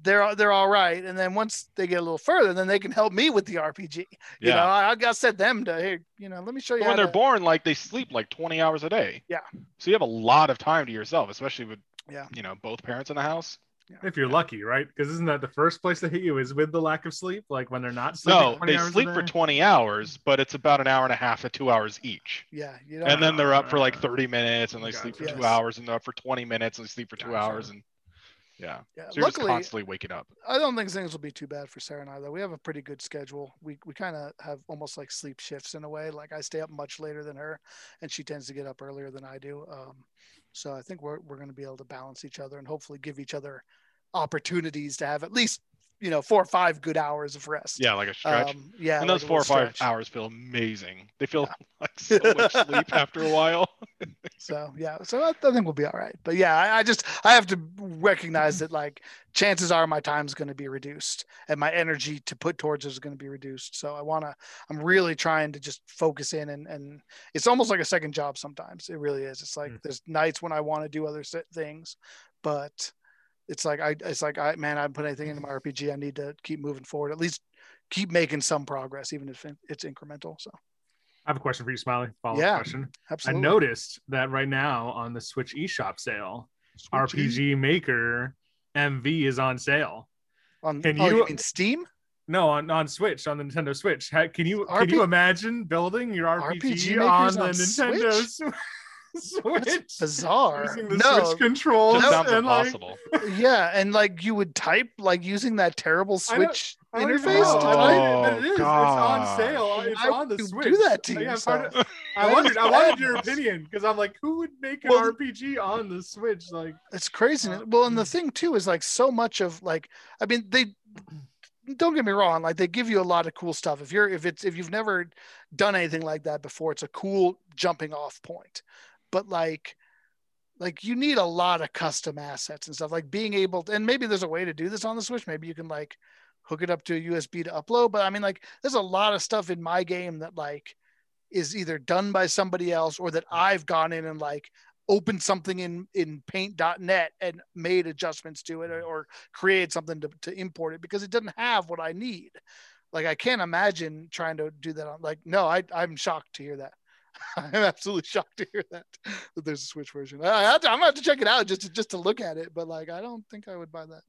they're they're all right. And then once they get a little further, then they can help me with the RPG. You yeah. know, I, I got set them to hey, you know, let me show you. when they're to... born, like they sleep like 20 hours a day. Yeah. So you have a lot of time to yourself, especially with yeah, you know, both parents in the house. Yeah. If you're lucky, right? Because isn't that the first place they hit you is with the lack of sleep? Like when they're not sleeping. No, they sleep for 20 hours, but it's about an hour and a half to two hours each. Yeah, you know. And then they're up for like 30 minutes, and they sleep for yes. two hours, and they're up for 20 minutes, and they sleep for two gotcha. hours, and yeah. Yeah. So you're Luckily, just constantly waking up. I don't think things will be too bad for Sarah and I though. We have a pretty good schedule. We we kind of have almost like sleep shifts in a way. Like I stay up much later than her, and she tends to get up earlier than I do. Um, so I think we're we're going to be able to balance each other and hopefully give each other opportunities to have at least you know four or five good hours of rest. Yeah, like a stretch. Um, yeah, and those four or five stretch. hours feel amazing. They feel yeah. <laughs> like so much sleep after a while. <laughs> so yeah, so I, I, think we'll be all right. But yeah, I, I, just I have to recognize that like chances are my time is going to be reduced and my energy to put towards it is going to be reduced. So I want to. I'm really trying to just focus in and and it's almost like a second job sometimes. It really is. It's like mm. there's nights when I want to do other things, but it's like I it's like I man, I haven't put anything into my RPG. I need to keep moving forward. At least keep making some progress, even if it's incremental. So I have a question for you, Smiley. Follow yeah, question. Absolutely. I noticed that right now on the Switch eShop sale, Switch RPG e? Maker MV is on sale. On can oh, you, you mean Steam? No, on, on Switch, on the Nintendo Switch. Can you RP- can you imagine building your RPG, RPG on the on Nintendo Switch? Switch. <laughs> <laughs> That's bizarre. Using the no. Switch controls. Just sounds impossible. Like, <laughs> yeah, and like you would type like using that terrible Switch I interface. Oh, it is. It's on sale. It's I on the Switch. Do that to you. I wondered. I <laughs> wanted your opinion because I'm like, who would make an well, RPG on the Switch? Like, it's crazy. Uh, well, and the thing too is like so much of like, I mean, they don't get me wrong like they give you a lot of cool stuff if you're if it's if you've never done anything like that before it's a cool jumping off point but like like you need a lot of custom assets and stuff like being able to, and maybe there's a way to do this on the switch. Maybe you can like hook it up to a usb to upload but i mean like there's a lot of stuff in my game that like is either done by somebody else or that i've gone in and like opened something in in paint.net and made adjustments to it or, or something to, to import it because it doesn't have what i need. Like i can't imagine trying to do that on like no I, i'm shocked to hear that <laughs> I'm absolutely shocked to hear that that there's a Switch version. I, I, I'm gonna have to check it out just to, just to look at it, but like I don't think I would buy that.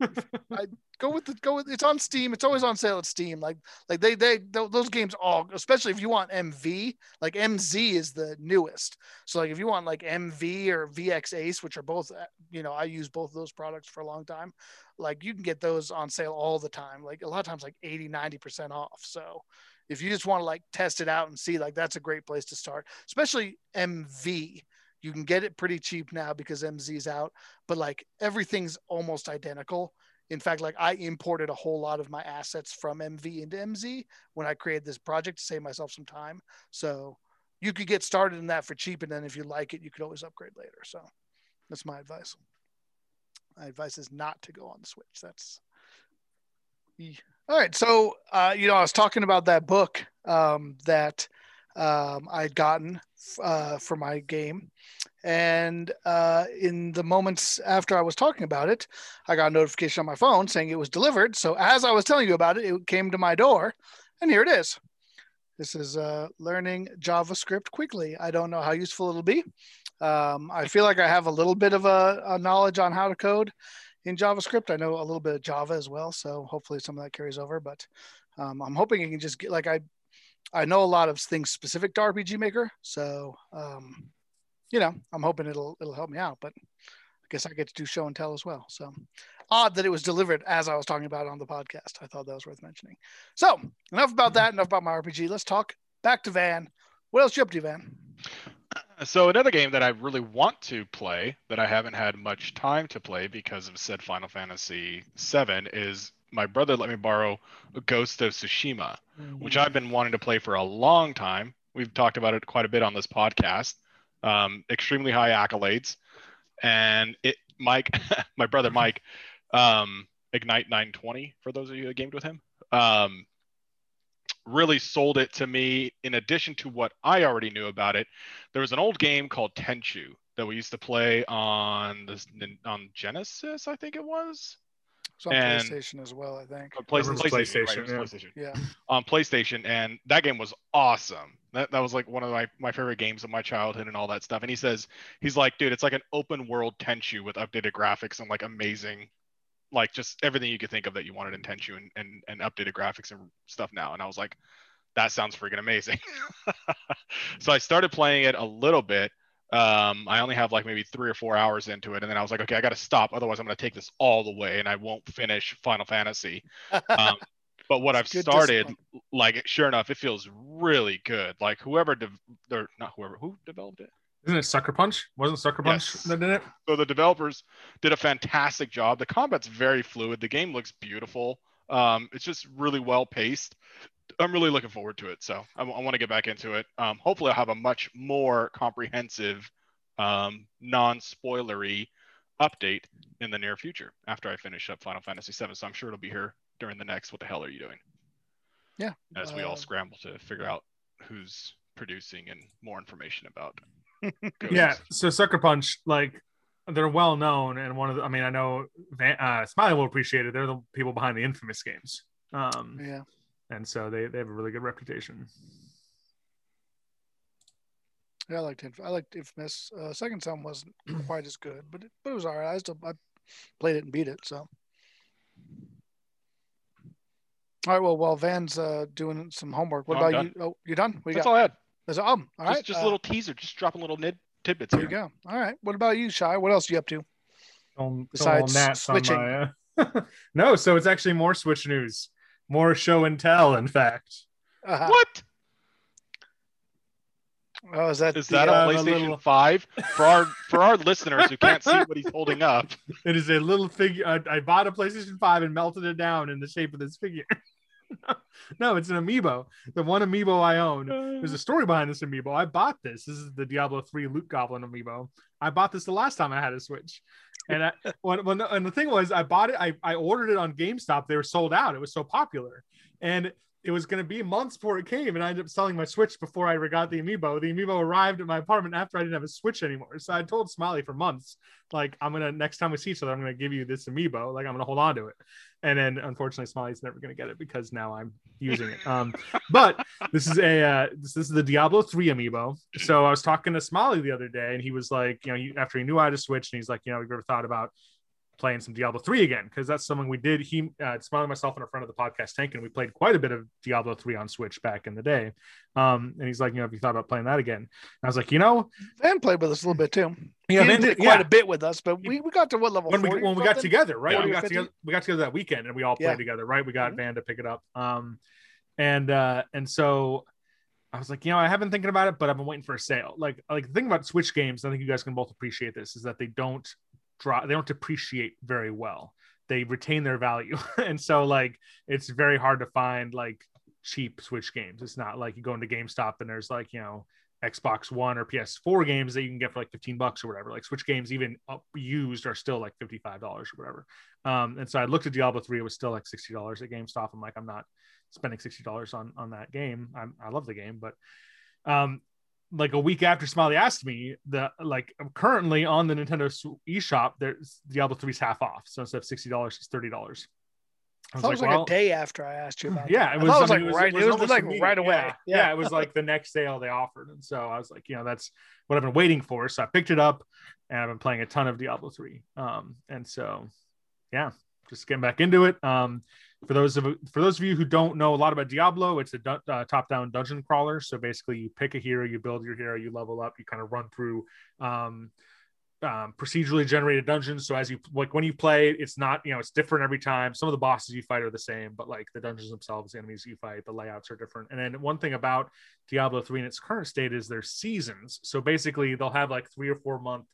<laughs> I go with the go with it's on Steam. It's always on sale at Steam. Like like they they those games all, especially if you want MV, like MZ is the newest. So like if you want like MV or VX Ace, which are both uh, you know I use both of those products for a long time. Like you can get those on sale all the time. Like a lot of times like 80 90 percent off. So if you just want to like test it out and see, like that's a great place to start, especially MV. You can get it pretty cheap now because MZ's out, but like everything's almost identical. In fact, like I imported a whole lot of my assets from MV into MZ when I created this project to save myself some time. So you could get started in that for cheap, and then if you like it, you could always upgrade later. So that's my advice. My advice is not to go on the Switch. That's all right. So, uh, you know, I was talking about that book um, that um, I'd gotten uh, for my game. And uh, in the moments after I was talking about it, I got a notification on my phone saying it was delivered. So, as I was telling you about it, it came to my door, and here it is. This is uh, learning JavaScript quickly. I don't know how useful it'll be. Um, I feel like I have a little bit of a, a knowledge on how to code in JavaScript. I know a little bit of Java as well, so hopefully some of that carries over. But um, I'm hoping I can just get like I I know a lot of things specific to RPG Maker, so um, you know I'm hoping it'll it'll help me out. But I guess I get to do show and tell as well. So odd that it was delivered as I was talking about on the podcast. I thought that was worth mentioning. So enough about that. Enough about my RPG. Let's talk back to Van. What else you up to, Van? So another game that I really want to play that I haven't had much time to play because of said Final Fantasy VII is my brother let me borrow Ghost of Tsushima, mm-hmm. which I've been wanting to play for a long time. We've talked about it quite a bit on this podcast. Um, extremely high accolades, and it Mike, <laughs> my brother Mike, <laughs> um, Ignite 920 for those of you that gamed with him. Um, really sold it to me in addition to what I already knew about it. There was an old game called Tenchu that we used to play on the on Genesis, I think it was. It's on and PlayStation as well, I think. Oh, PlayStation, PlayStation, PlayStation, right, yeah. PlayStation. Yeah. On PlayStation, and that game was awesome. That, that was like one of my, my favorite games of my childhood and all that stuff. And he says, he's like, dude, it's like an open world Tenchu with updated graphics and like amazing like just everything you could think of that you wanted in Tenchu and, and, and updated graphics and stuff now. And I was like, that sounds freaking amazing. <laughs> so I started playing it a little bit. Um, I only have like maybe three or four hours into it, and then I was like, okay, I got to stop. Otherwise, I'm going to take this all the way, and I won't finish Final Fantasy. Um, <laughs> but what I've started, discipline. like, sure enough, it feels really good. Like whoever, de- or not whoever, who developed it? Isn't it Sucker Punch? Wasn't Sucker Punch yes. that did it? So the developers did a fantastic job. The combat's very fluid. The game looks beautiful. Um, it's just really well paced. I'm really looking forward to it. So I, I want to get back into it. Um, hopefully, I'll have a much more comprehensive, um, non-spoilery update in the near future after I finish up Final Fantasy VII. So I'm sure it'll be here during the next. What the hell are you doing? Yeah. As we all uh, scramble to figure out who's producing and more information about yeah. So Sucker Punch, like they're well known, and one of the, I mean, I know Van, uh, Smiley will appreciate it. They're the people behind the infamous games. Um, yeah. And so they, they have a really good reputation. Yeah, I liked I liked Infamous. Uh, Second Son wasn't <clears throat> quite as good, but it, but it was all right. I still I played it and beat it. So. All right. Well, while Van's uh, doing some homework, what about you? Oh, you done? That's got? all I had. There's um, all just. Just uh, a little teaser, just dropping little nid, tidbits. There here. you go. All right. What about you, Shy? What else are you up to? Um, Besides switching. My, uh... <laughs> no, so it's actually more Switch news, more show and tell. In fact, uh-huh. what? Oh, is that is the, that a PlayStation little... Five for our <laughs> for our listeners who can't see what he's holding up? It is a little figure. I, I bought a PlayStation Five and melted it down in the shape of this figure. <laughs> no, it's an amiibo. The one amiibo I own. There's a uh. story behind this amiibo. I bought this. This is the Diablo 3 Loot Goblin amiibo. I bought this the last time I had a Switch. And I, <laughs> when, when the, and the thing was, I bought it, I, I ordered it on GameStop. They were sold out. It was so popular. And it was going to be months before it came, and I ended up selling my Switch before I got the amiibo. The amiibo arrived at my apartment after I didn't have a Switch anymore. So I told Smiley for months, like, I'm gonna next time we see each other, I'm gonna give you this amiibo. Like, I'm gonna hold on to it. And then unfortunately, Smiley's never gonna get it because now I'm using it. Um, <laughs> but this is a uh, this, this is the Diablo 3 amiibo. So I was talking to Smiley the other day, and he was like, you know, after he knew I had a Switch, and he's like, you know, you ever thought about playing some Diablo 3 again because that's something we did. He, uh, Smiley, myself, and a friend of the podcast, Tank, and we played quite a bit of Diablo 3 on Switch back in the day. Um, and he's like, you know, have you thought about playing that again? And I was like, you know, Van played with us a little bit too. yeah, man, did yeah. quite a bit with us, but we, we got to what level? when we 40 when we got together, right? Yeah. We got 50? together. We got together that weekend, and we all played Yeah. together, right? We got Mhm. Van to pick it up. Um, and uh, and so I was like, you know, I have been thinking about it, but I've been waiting for a sale. Like, like the thing about Switch games, I think you guys can both appreciate this, is that they don't drop, they don't depreciate very well. They retain their value, <laughs> and so like it's very hard to find like cheap Switch games. It's not like you go into GameStop and there's like you know Xbox One or PS4 games that you can get for like 15 bucks or whatever. Like Switch games, even up used, are still like $55 or whatever. Um, and so I looked at Diablo 3, it was still like $60 at GameStop. I'm like, I'm not spending $60 on on that game. I'm, I love the game, but um, like a week after Smiley asked me, the like currently on the Nintendo eShop, there's Diablo 3's half off. So instead of $60, it's $30. I was That was like, well, a day after I asked you about. yeah, it was, I thought it was like right. It was, almost like immediate. right away. Yeah. Yeah. it was like the next sale they offered, and so I was like, you know, that's what I've been waiting for. So I picked it up, and I've been playing a ton of Diablo three. Um, and so, yeah, just getting back into it. Um, for those of for those of you who don't know a lot about Diablo, it's a du- uh, top-down dungeon crawler. So basically, you pick a hero, you build your hero, you level up, you kind of run through. Um, um, procedurally generated dungeons. So as you like when you play, it's not you know it's different every time. Some of the bosses you fight are the same, but like the dungeons themselves, the enemies you fight, the layouts are different. And then one thing about Diablo three in its current state is there's seasons. So basically, they'll have like three or four month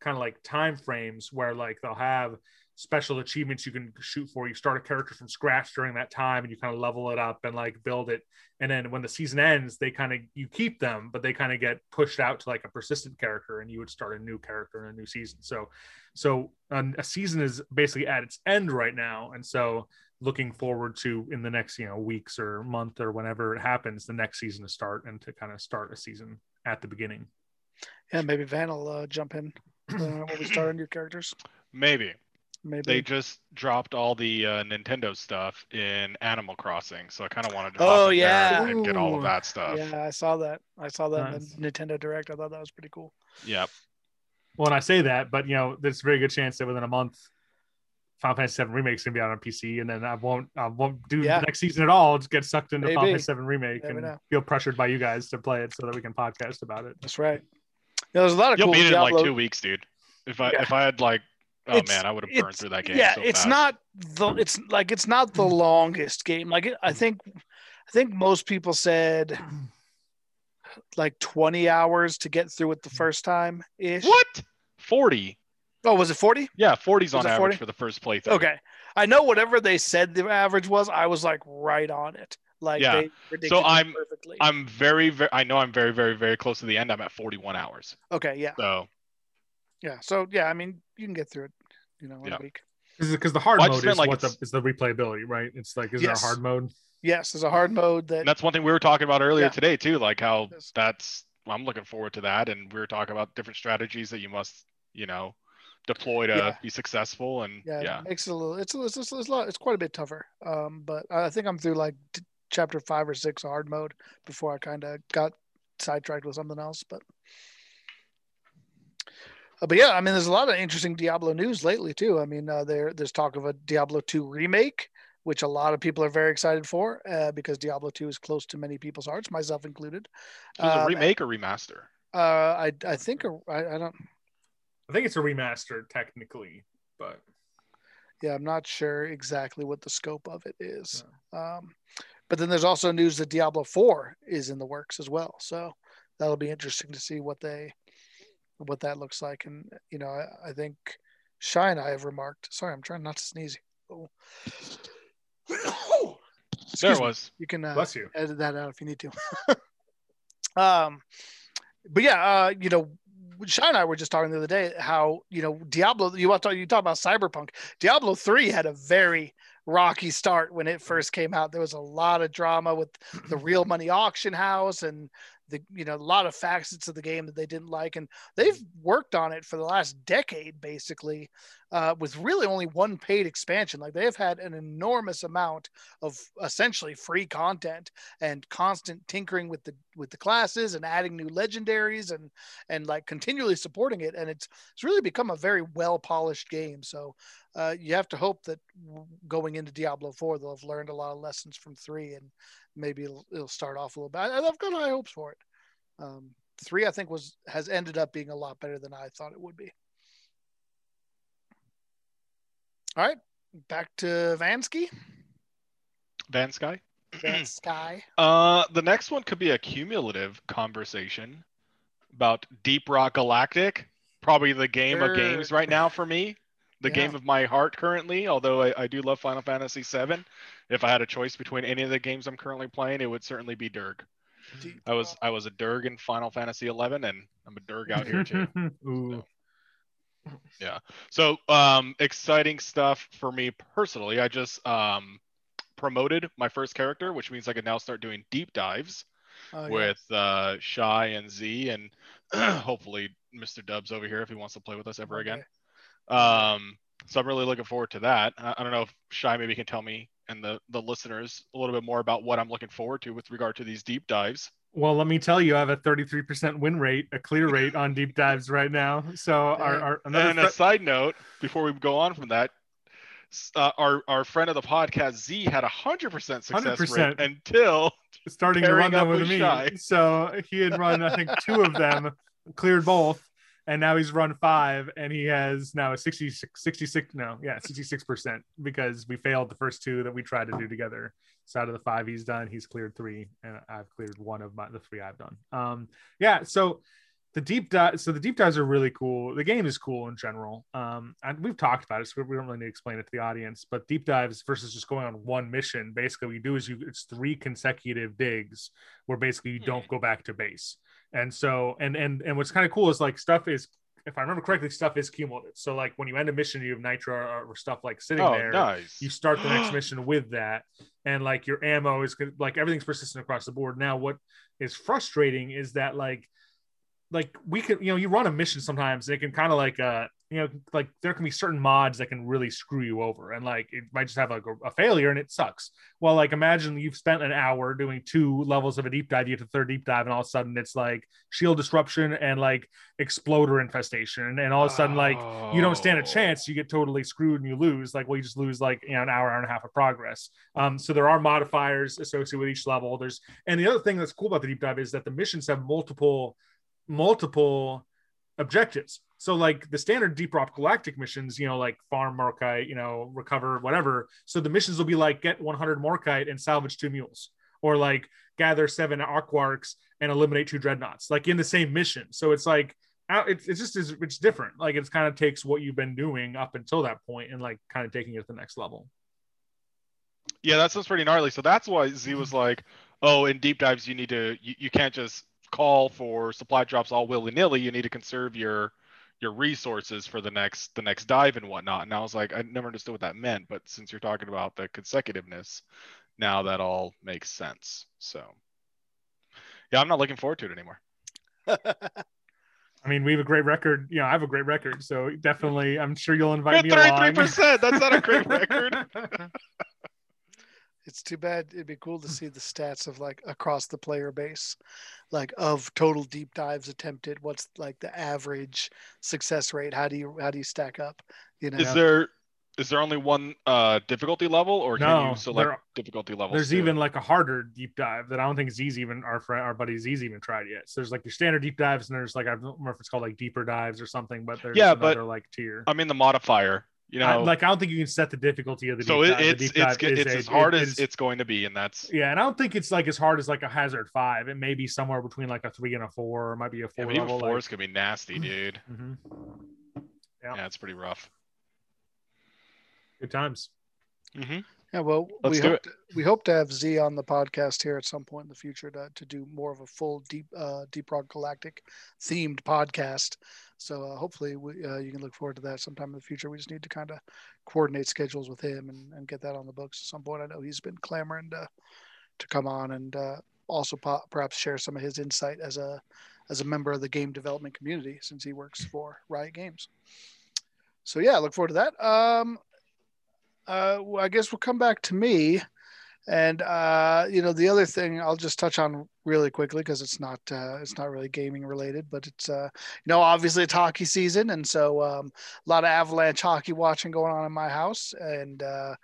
kind of like time frames where like they'll have special achievements you can shoot for. You start a character from scratch during that time and you kind of level it up and like build it. And then when the season ends, they kind of you keep them, but they kind of get pushed out to like a persistent character and you would start a new character in a new season. So so um, a season is basically at its end right now. And so looking forward to in the next, you know, weeks or month or whenever it happens, the next season to start and to kind of start a season at the beginning. Yeah, maybe Van will uh, jump in uh, <clears throat> when we start our new characters. Maybe Maybe. they just dropped all the uh, Nintendo stuff in Animal Crossing, so I kind of wanted to. Oh, hop in there yeah. and get all of that stuff. yeah, I saw that. I saw that Nice. in the Nintendo Direct. I thought that was pretty cool. Yep. Well, and I say that, but you know, there's a very good chance that within a month, Final Fantasy VII Remake is gonna be out on PC, and then I won't, I won't do Yeah. the next season at all. Just get sucked into Final Maybe. Fantasy VII Remake Never and know. feel pressured by you guys to play it so that we can podcast about it. That's right. Yeah, there's a lot of You'll cool beat it in like two weeks, dude. If I Yeah. if I had like, oh man, I would have burned through that game. yeah, so it's not the. It's like it's not the longest game. Like I mm-hmm. think, I think most people said like 20 hours to get through it the mm-hmm. first time ish. What? Forty? Oh, was it 40? Yeah, 40's Was on average 40? for the first playthrough. Okay. I know whatever they said the average was, I was like right on it. Like Yeah. they predicted I'm- perfectly. I'm very, very. I know I'm very, very, very close to the end. I'm at 41 hours. okay, yeah. So Yeah. So yeah, I mean you can get through it, you know, in Yeah. a week. Because the hard Well, mode is like, what the, is the replayability, right? It's like, is Yes. there a hard mode? Yes, there's a hard mode that and that's one thing we were talking about earlier Yeah. today too. Like how Yes. that's. I'm looking forward to that, and we were talking about different strategies that you must, you know, deploy to Yeah. be successful. And yeah, yeah, it makes it a little it's it's, it's, it's, a lot, it's quite a bit tougher. Um but I think I'm through like t- chapter 5 or 6 hard mode before I kind of got sidetracked with something else, but Uh, but yeah, I mean, there's a lot of interesting Diablo news lately too. I mean, uh, there there's talk of a Diablo 2 remake, which a lot of people are very excited for uh, because Diablo 2 is close to many people's hearts, myself included. So is it a Um, remake or remaster? Uh, I I think a- I, I don't. I think it's a remaster technically, but Yeah, I'm not sure exactly what the scope of it is. Um, but then there's also news that Diablo 4 is in the works as well. So that'll be interesting to see what they what that looks like. And you know, I, I think Shy and I have remarked. Sorry, I'm trying not to sneeze. Oh. <coughs> There Excuse it me. was. You can uh, bless you. edit that out if you need to. <laughs> um, but yeah, uh, you know, Sean and I were just talking the other day how you know Diablo. You want to talk, you talk about Cyberpunk. Diablo three had a very rocky start when it first came out. There was a lot of drama with the real money auction house and the you know a lot of facets of the game that they didn't like and they've worked on it for the last decade basically uh, with really only one paid expansion like they've had an enormous amount of essentially free content and constant tinkering with the with the classes and adding new legendaries and and like continually supporting it and it's it's really become a very well polished game so uh, you have to hope that going into Diablo 4 they'll have learned a lot of lessons from 3 and maybe it'll, it'll start off a little bit. I, have got high hopes for it. Um, three, I think, was has ended up being a lot better than I thought it would be. All right, back to Vansky. Vansky. Vansky. <clears throat> uh, the next one could be a cumulative conversation about Deep Rock Galactic. Probably the game sure. of games right now for me. The yeah. game of my heart currently, although I, I do love Final Fantasy VII. If I had a choice between any of the games I'm currently playing, it would certainly be Derg. I was I was a Derg in Final Fantasy 11, and I'm a Derg out here too. <laughs> Ooh. So, yeah. So um, exciting stuff for me personally. I just um, promoted my first character, which means I can now start doing deep dives oh, with uh, Shy and Z, and <clears throat> hopefully Mr. Dubs over here if he wants to play with us ever okay. again. Um, so I'm really looking forward to that. I, I don't know if Shy maybe can tell me and the the listeners a little bit more about what I'm looking forward to with regard to these deep dives. Well, let me tell you, I have a 33% win rate, a clear rate on deep dives right now. So, our, our another and a side note before we go on from that, uh, our our friend of the podcast Z had a hundred percent success 100%. rate until starting to run them with, with me. Shy. So he had run, I think, two of them, cleared both, and now he's run five and he has now a 66 66 no yeah 66 percent because we failed the first two that we tried to do together so out of the five he's done he's cleared three and i've cleared one of my the three i've done. Um yeah so the deep dive so the deep dives are really cool. The game is cool in general. Um and we've talked about it so we don't really need to explain it to the audience but deep dives versus just going on one mission basically what you do is you it's three consecutive digs where basically you don't go back to base. And so and and and what's kind of cool is like stuff is if I remember correctly, stuff is cumulative. So like when you end a mission, you have nitro or, or stuff like sitting oh, there. Nice. You start the next <gasps> mission with that, and like your ammo is like everything's persistent across the board. Now, what is frustrating is that like like we could you know you run a mission sometimes they can kind of like uh you know like there can be certain mods that can really screw you over and like it might just have like a, a failure and it sucks. Well like imagine you've spent an hour doing two levels of a deep dive you get to third deep dive and all of a sudden it's like shield disruption and like exploder infestation and, all of a sudden like you don't stand a oh. chance you get totally screwed and you lose like well you just lose like you know an hour hour and a half of progress. Um so there are modifiers associated with each level. There's and the other thing that's cool about the deep dive is that the missions have multiple multiple objectives. So like the standard Deep Rock Galactic missions, you know, like farm Morkite, you know, recover whatever. So the missions will be like get 100 Morkite and salvage two mules, or like gather seven Aquarqs and eliminate two dreadnoughts, like in the same mission. So it's like it's, it's just it's different. Like it's kind of takes what you've been doing up until that point and like kind of taking it to the next level. Yeah, that sounds pretty gnarly. So that's why Z was mm-hmm. like, "Oh, in deep dives, you need to you, you can't just call for supply drops all willy nilly. You need to conserve your your resources for the next the next dive and whatnot. And I was like, I never understood what that meant, but since you're talking about the consecutiveness, now that all makes sense. So yeah, I'm not looking forward to it anymore. <laughs> I mean, we have a great record. You know, I have a great record, so definitely, I'm sure you'll invite me 33%, along. percent. That's not a great <laughs> record. <laughs> it's too bad. It'd be cool to see the stats of like across the player base like of total deep dives attempted what's like the average success rate how do you how do you stack up you know is there is there only one uh difficulty level or can no, you select there, difficulty levels there's too? even like a harder deep dive that i don't think z's even our friend our buddy z's even tried yet so there's like your standard deep dives and there's like i don't remember if it's called like deeper dives or something but there's yeah but like tier i mean the modifier you know, I, like I don't think you can set the difficulty of the. So it, it's it's it's a, as hard it, as it's going to be, and that's yeah. And I don't think it's like as hard as like a Hazard Five. It may be somewhere between like a three and a four, or it might be a four. Yeah, level, even fours like... could be nasty, <clears throat> dude. mm-hmm. Yeah, yeah, it's pretty rough. Good times. Mm-hmm. Yeah, well, Let's we hope to, we hope to have Z on the podcast here at some point in the future to, to do more of a full deep uh, Deep Rock Galactic themed podcast. So uh, hopefully we, uh, you can look forward to that sometime in the future. We just need to kind of coordinate schedules with him and, and get that on the books at some point. I know he's been clamoring to to come on and uh, also po- perhaps share some of his insight as a as a member of the game development community since he works for Riot Games. So yeah, look forward to that. Um, uh, I guess we'll come back to me. And uh, you know, the other thing I'll just touch on really quickly because it's not uh, it's not really gaming related, but it's uh, you know obviously it's hockey season, and so um, a lot of Avalanche hockey watching going on in my house, and uh,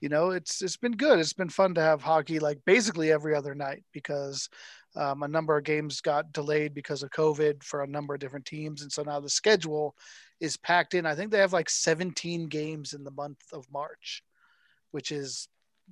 you know it's it's been good. It's been fun to have hockey like basically every other night because um, a number of games got delayed because of COVID for a number of different teams, and so now the schedule is packed in. I think they have like 17 games in the month of March, which is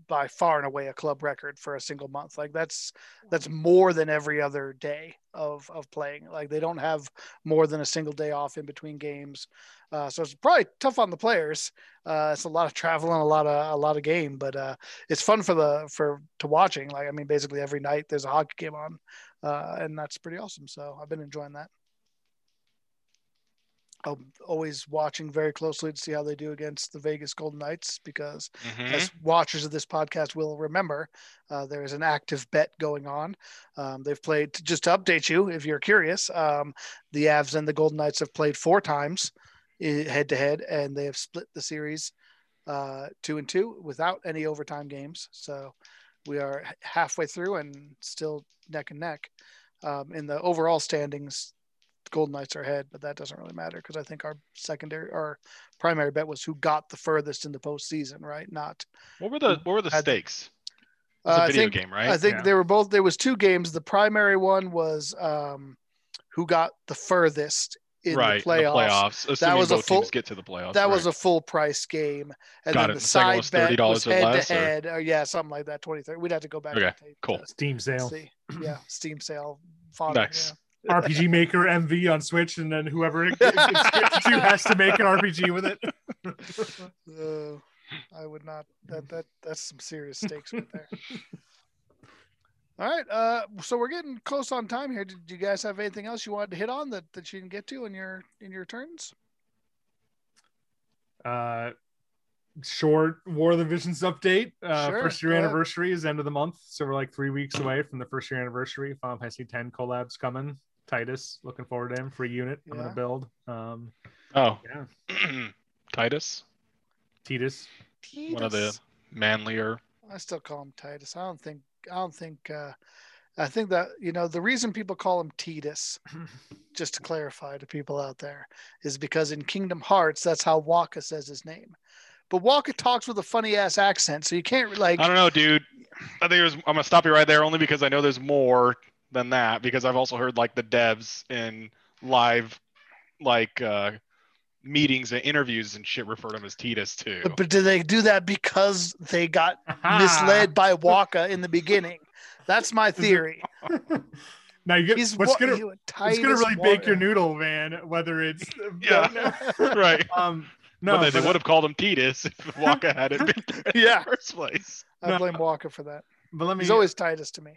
by far and away a club record for a single month. Like that's that's more than every other day of of playing. Like they don't have more than a single day off in between games. Uh, so it's probably tough on the players. Uh, it's a lot of travel and a lot of a lot of game, but uh, it's fun for the for to watching. Like I mean, basically every night there's a hockey game on, uh, and that's pretty awesome. So I've been enjoying that. I'm always watching very closely to see how they do against the Vegas Golden Knights because, Mhm. as watchers of this podcast will remember, uh, there is an active bet going on. Um, they've played, just to update you if you're curious, um, the Avs and the Golden Knights have played four times head to head, and they have split the series uh, two and two without any overtime games. So we are halfway through and still neck and neck. Um, in the overall standings, Golden Knights are ahead, but that doesn't really matter because I think our secondary, our primary bet was who got the furthest in the postseason, right? Not. What were the what were the Had stakes? It's Uh, a I video think game, right? I think Yeah. they were both. There was two games. The primary one was um, who got the furthest in right. the in playoffs. The playoffs. Assuming was a full- get to the playoffs. That was a full price game, and Got then it. the The second one side was bet $30 was head less, to or- head. Or yeah, something like that. Twenty thirty. We'd have to go back. Okay, to cool. Steam sale. See. Yeah, Steam sale. <laughs> Fodder, Nice. RPG Maker MV on Switch, and then whoever it, it, it, to <laughs> has to make an RPG with it. Uh, I would not. That that that's some serious stakes right there. All right. Uh, so we're getting close on time here. Did you guys have anything else you wanted to hit on that, that you didn't get to in your in your turns? uh, short War of the Visions update. Uh, Sure, first year go ahead. anniversary is end of the month, so we're like three weeks away from the first year anniversary. Final Fantasy 10 collabs coming. Titus, looking forward to him. Free unit. I'm gonna build. Um, Oh, yeah, <clears throat> Titus, Titus. one of the manlier. I still call him Titus. I don't think. I don't think. Uh, I think that you know the reason people call him Titus, <laughs> just to clarify to people out there, is because in Kingdom Hearts that's how Wakka says his name, but Wakka talks with a funny ass accent, so you can't like. I don't know, dude. I think there's. I'm gonna stop you right there, only because I know there's more than that. Because I've also heard like the devs in live, like uh meetings and interviews and shit refer to him as Titus too. But, but do they do that because they got misled by Wakka in the beginning? That's my theory. <laughs> now you get He's what's gonna he- it's gonna Titus really bake your noodle, man. Whether it's <laughs> Yeah. <laughs> right. um no, but they, they would have called him Titus if Wakka hadn't been there in Yeah. the first place. I No. blame Wakka for that. but let me He's always Titus to me.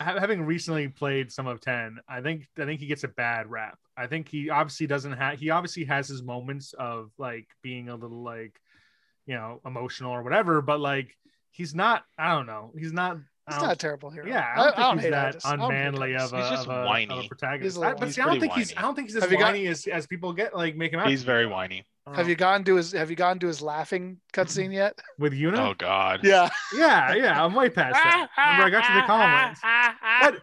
Ha- having recently played some of 10 i think i think he gets a bad rap i think he obviously doesn't have he obviously has his moments of like being a little like you know emotional or whatever but like he's not i don't know he's not He's don't- a terrible hero. yeah, I don't think hate that I don't hate unmanly of a, He's just of a, whiny. of a protagonist. a little I, but see, I don't think pretty he's I don't think he's as Have you got- whiny as, as people get like make him out. He's very whiny. I Have oh. you gone to his Have you gone to his laughing cutscene yet? <laughs> with Yuna? Oh God. Yeah. Yeah, yeah, I'm way past that. <laughs> Remember, I got to the comments.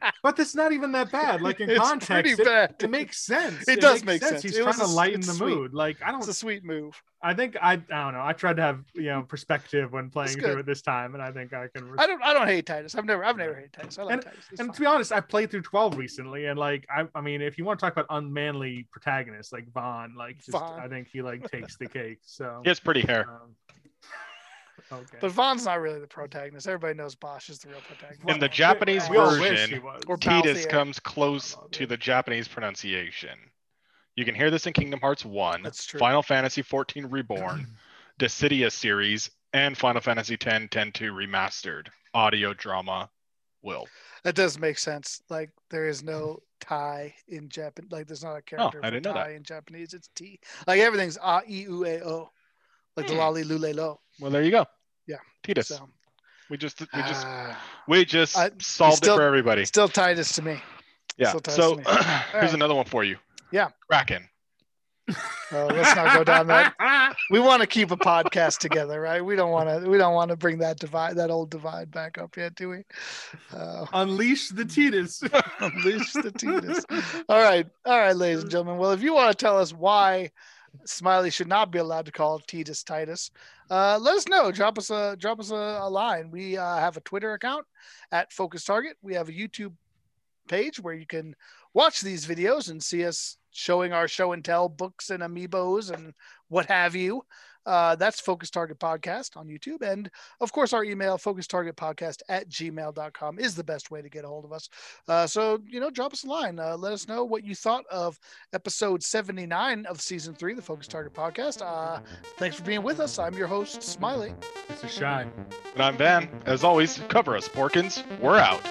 But but that's not even that bad. Like in <laughs> it's context, pretty it, bad. it makes sense. It does make sense. He's It trying was to lighten the sweet. mood. Like I don't. It's a sweet move. I think I. I don't know. I tried to have you know perspective when playing through it this time, and I think I can. I don't. I don't hate Titus. I've never. I've never hated Titus. I like And- Titus. He's and fine. to be honest, I played through 12 recently, and like I, I mean, if you want to talk about unmanly protagonists like Vaan, like just, Vaan. I think he like takes the cake. So. <laughs> He has pretty hair. Um, <laughs> okay. But Vaan's not really the protagonist. Everybody knows Basch is the real protagonist. In the Japanese we all wish version, he was. Or Titus comes close to the Japanese pronunciation. You can hear this in Kingdom Hearts 1, That's true. Final Fantasy XIV Reborn, <clears throat> Dissidia series, and Final Fantasy X 10 2 remastered audio drama will. That does make sense. Like there is no tie in Japan. Like there's not a character Oh, I didn't know tie that. in Japanese. It's T. Like everything's a e u a o. Like the Hmm. lolly lule lo. Well, there you go. Yeah. Titus. So We just we just ah, we just solved still- it for everybody. still Titus to me. Yeah. So to me. <clears throat> here's right. another one for you. Yeah. Kraken. Oh, let's not go down that. <laughs> We want to keep a podcast together, right? We don't want to. We don't want to bring that divide, that old divide, back up yet, do we? Uh, Unleash the Titus. <laughs> unleash the Titus. All right, all right, ladies and gentlemen. Well, if you want to tell us why Smiley should not be allowed to call Titus Titus, uh, let us know. Drop us a drop us a, a line. We uh, have a Twitter account at Focus Target. We have a YouTube page where you can watch these videos and see us showing our show and tell books and amiibos and what have you. Uh, that's Focus Target Podcast on YouTube. And of course, our email, focus target podcast at gmail.com, is the best way to get a hold of us. Uh, so, you know, drop us a line. Uh, let us know what you thought of episode 79 of season three, the Focus Target Podcast. Uh, thanks for being with us. I'm your host, Smiley. This is shy. And I'm Van. As always, cover us, Porkins. We're out.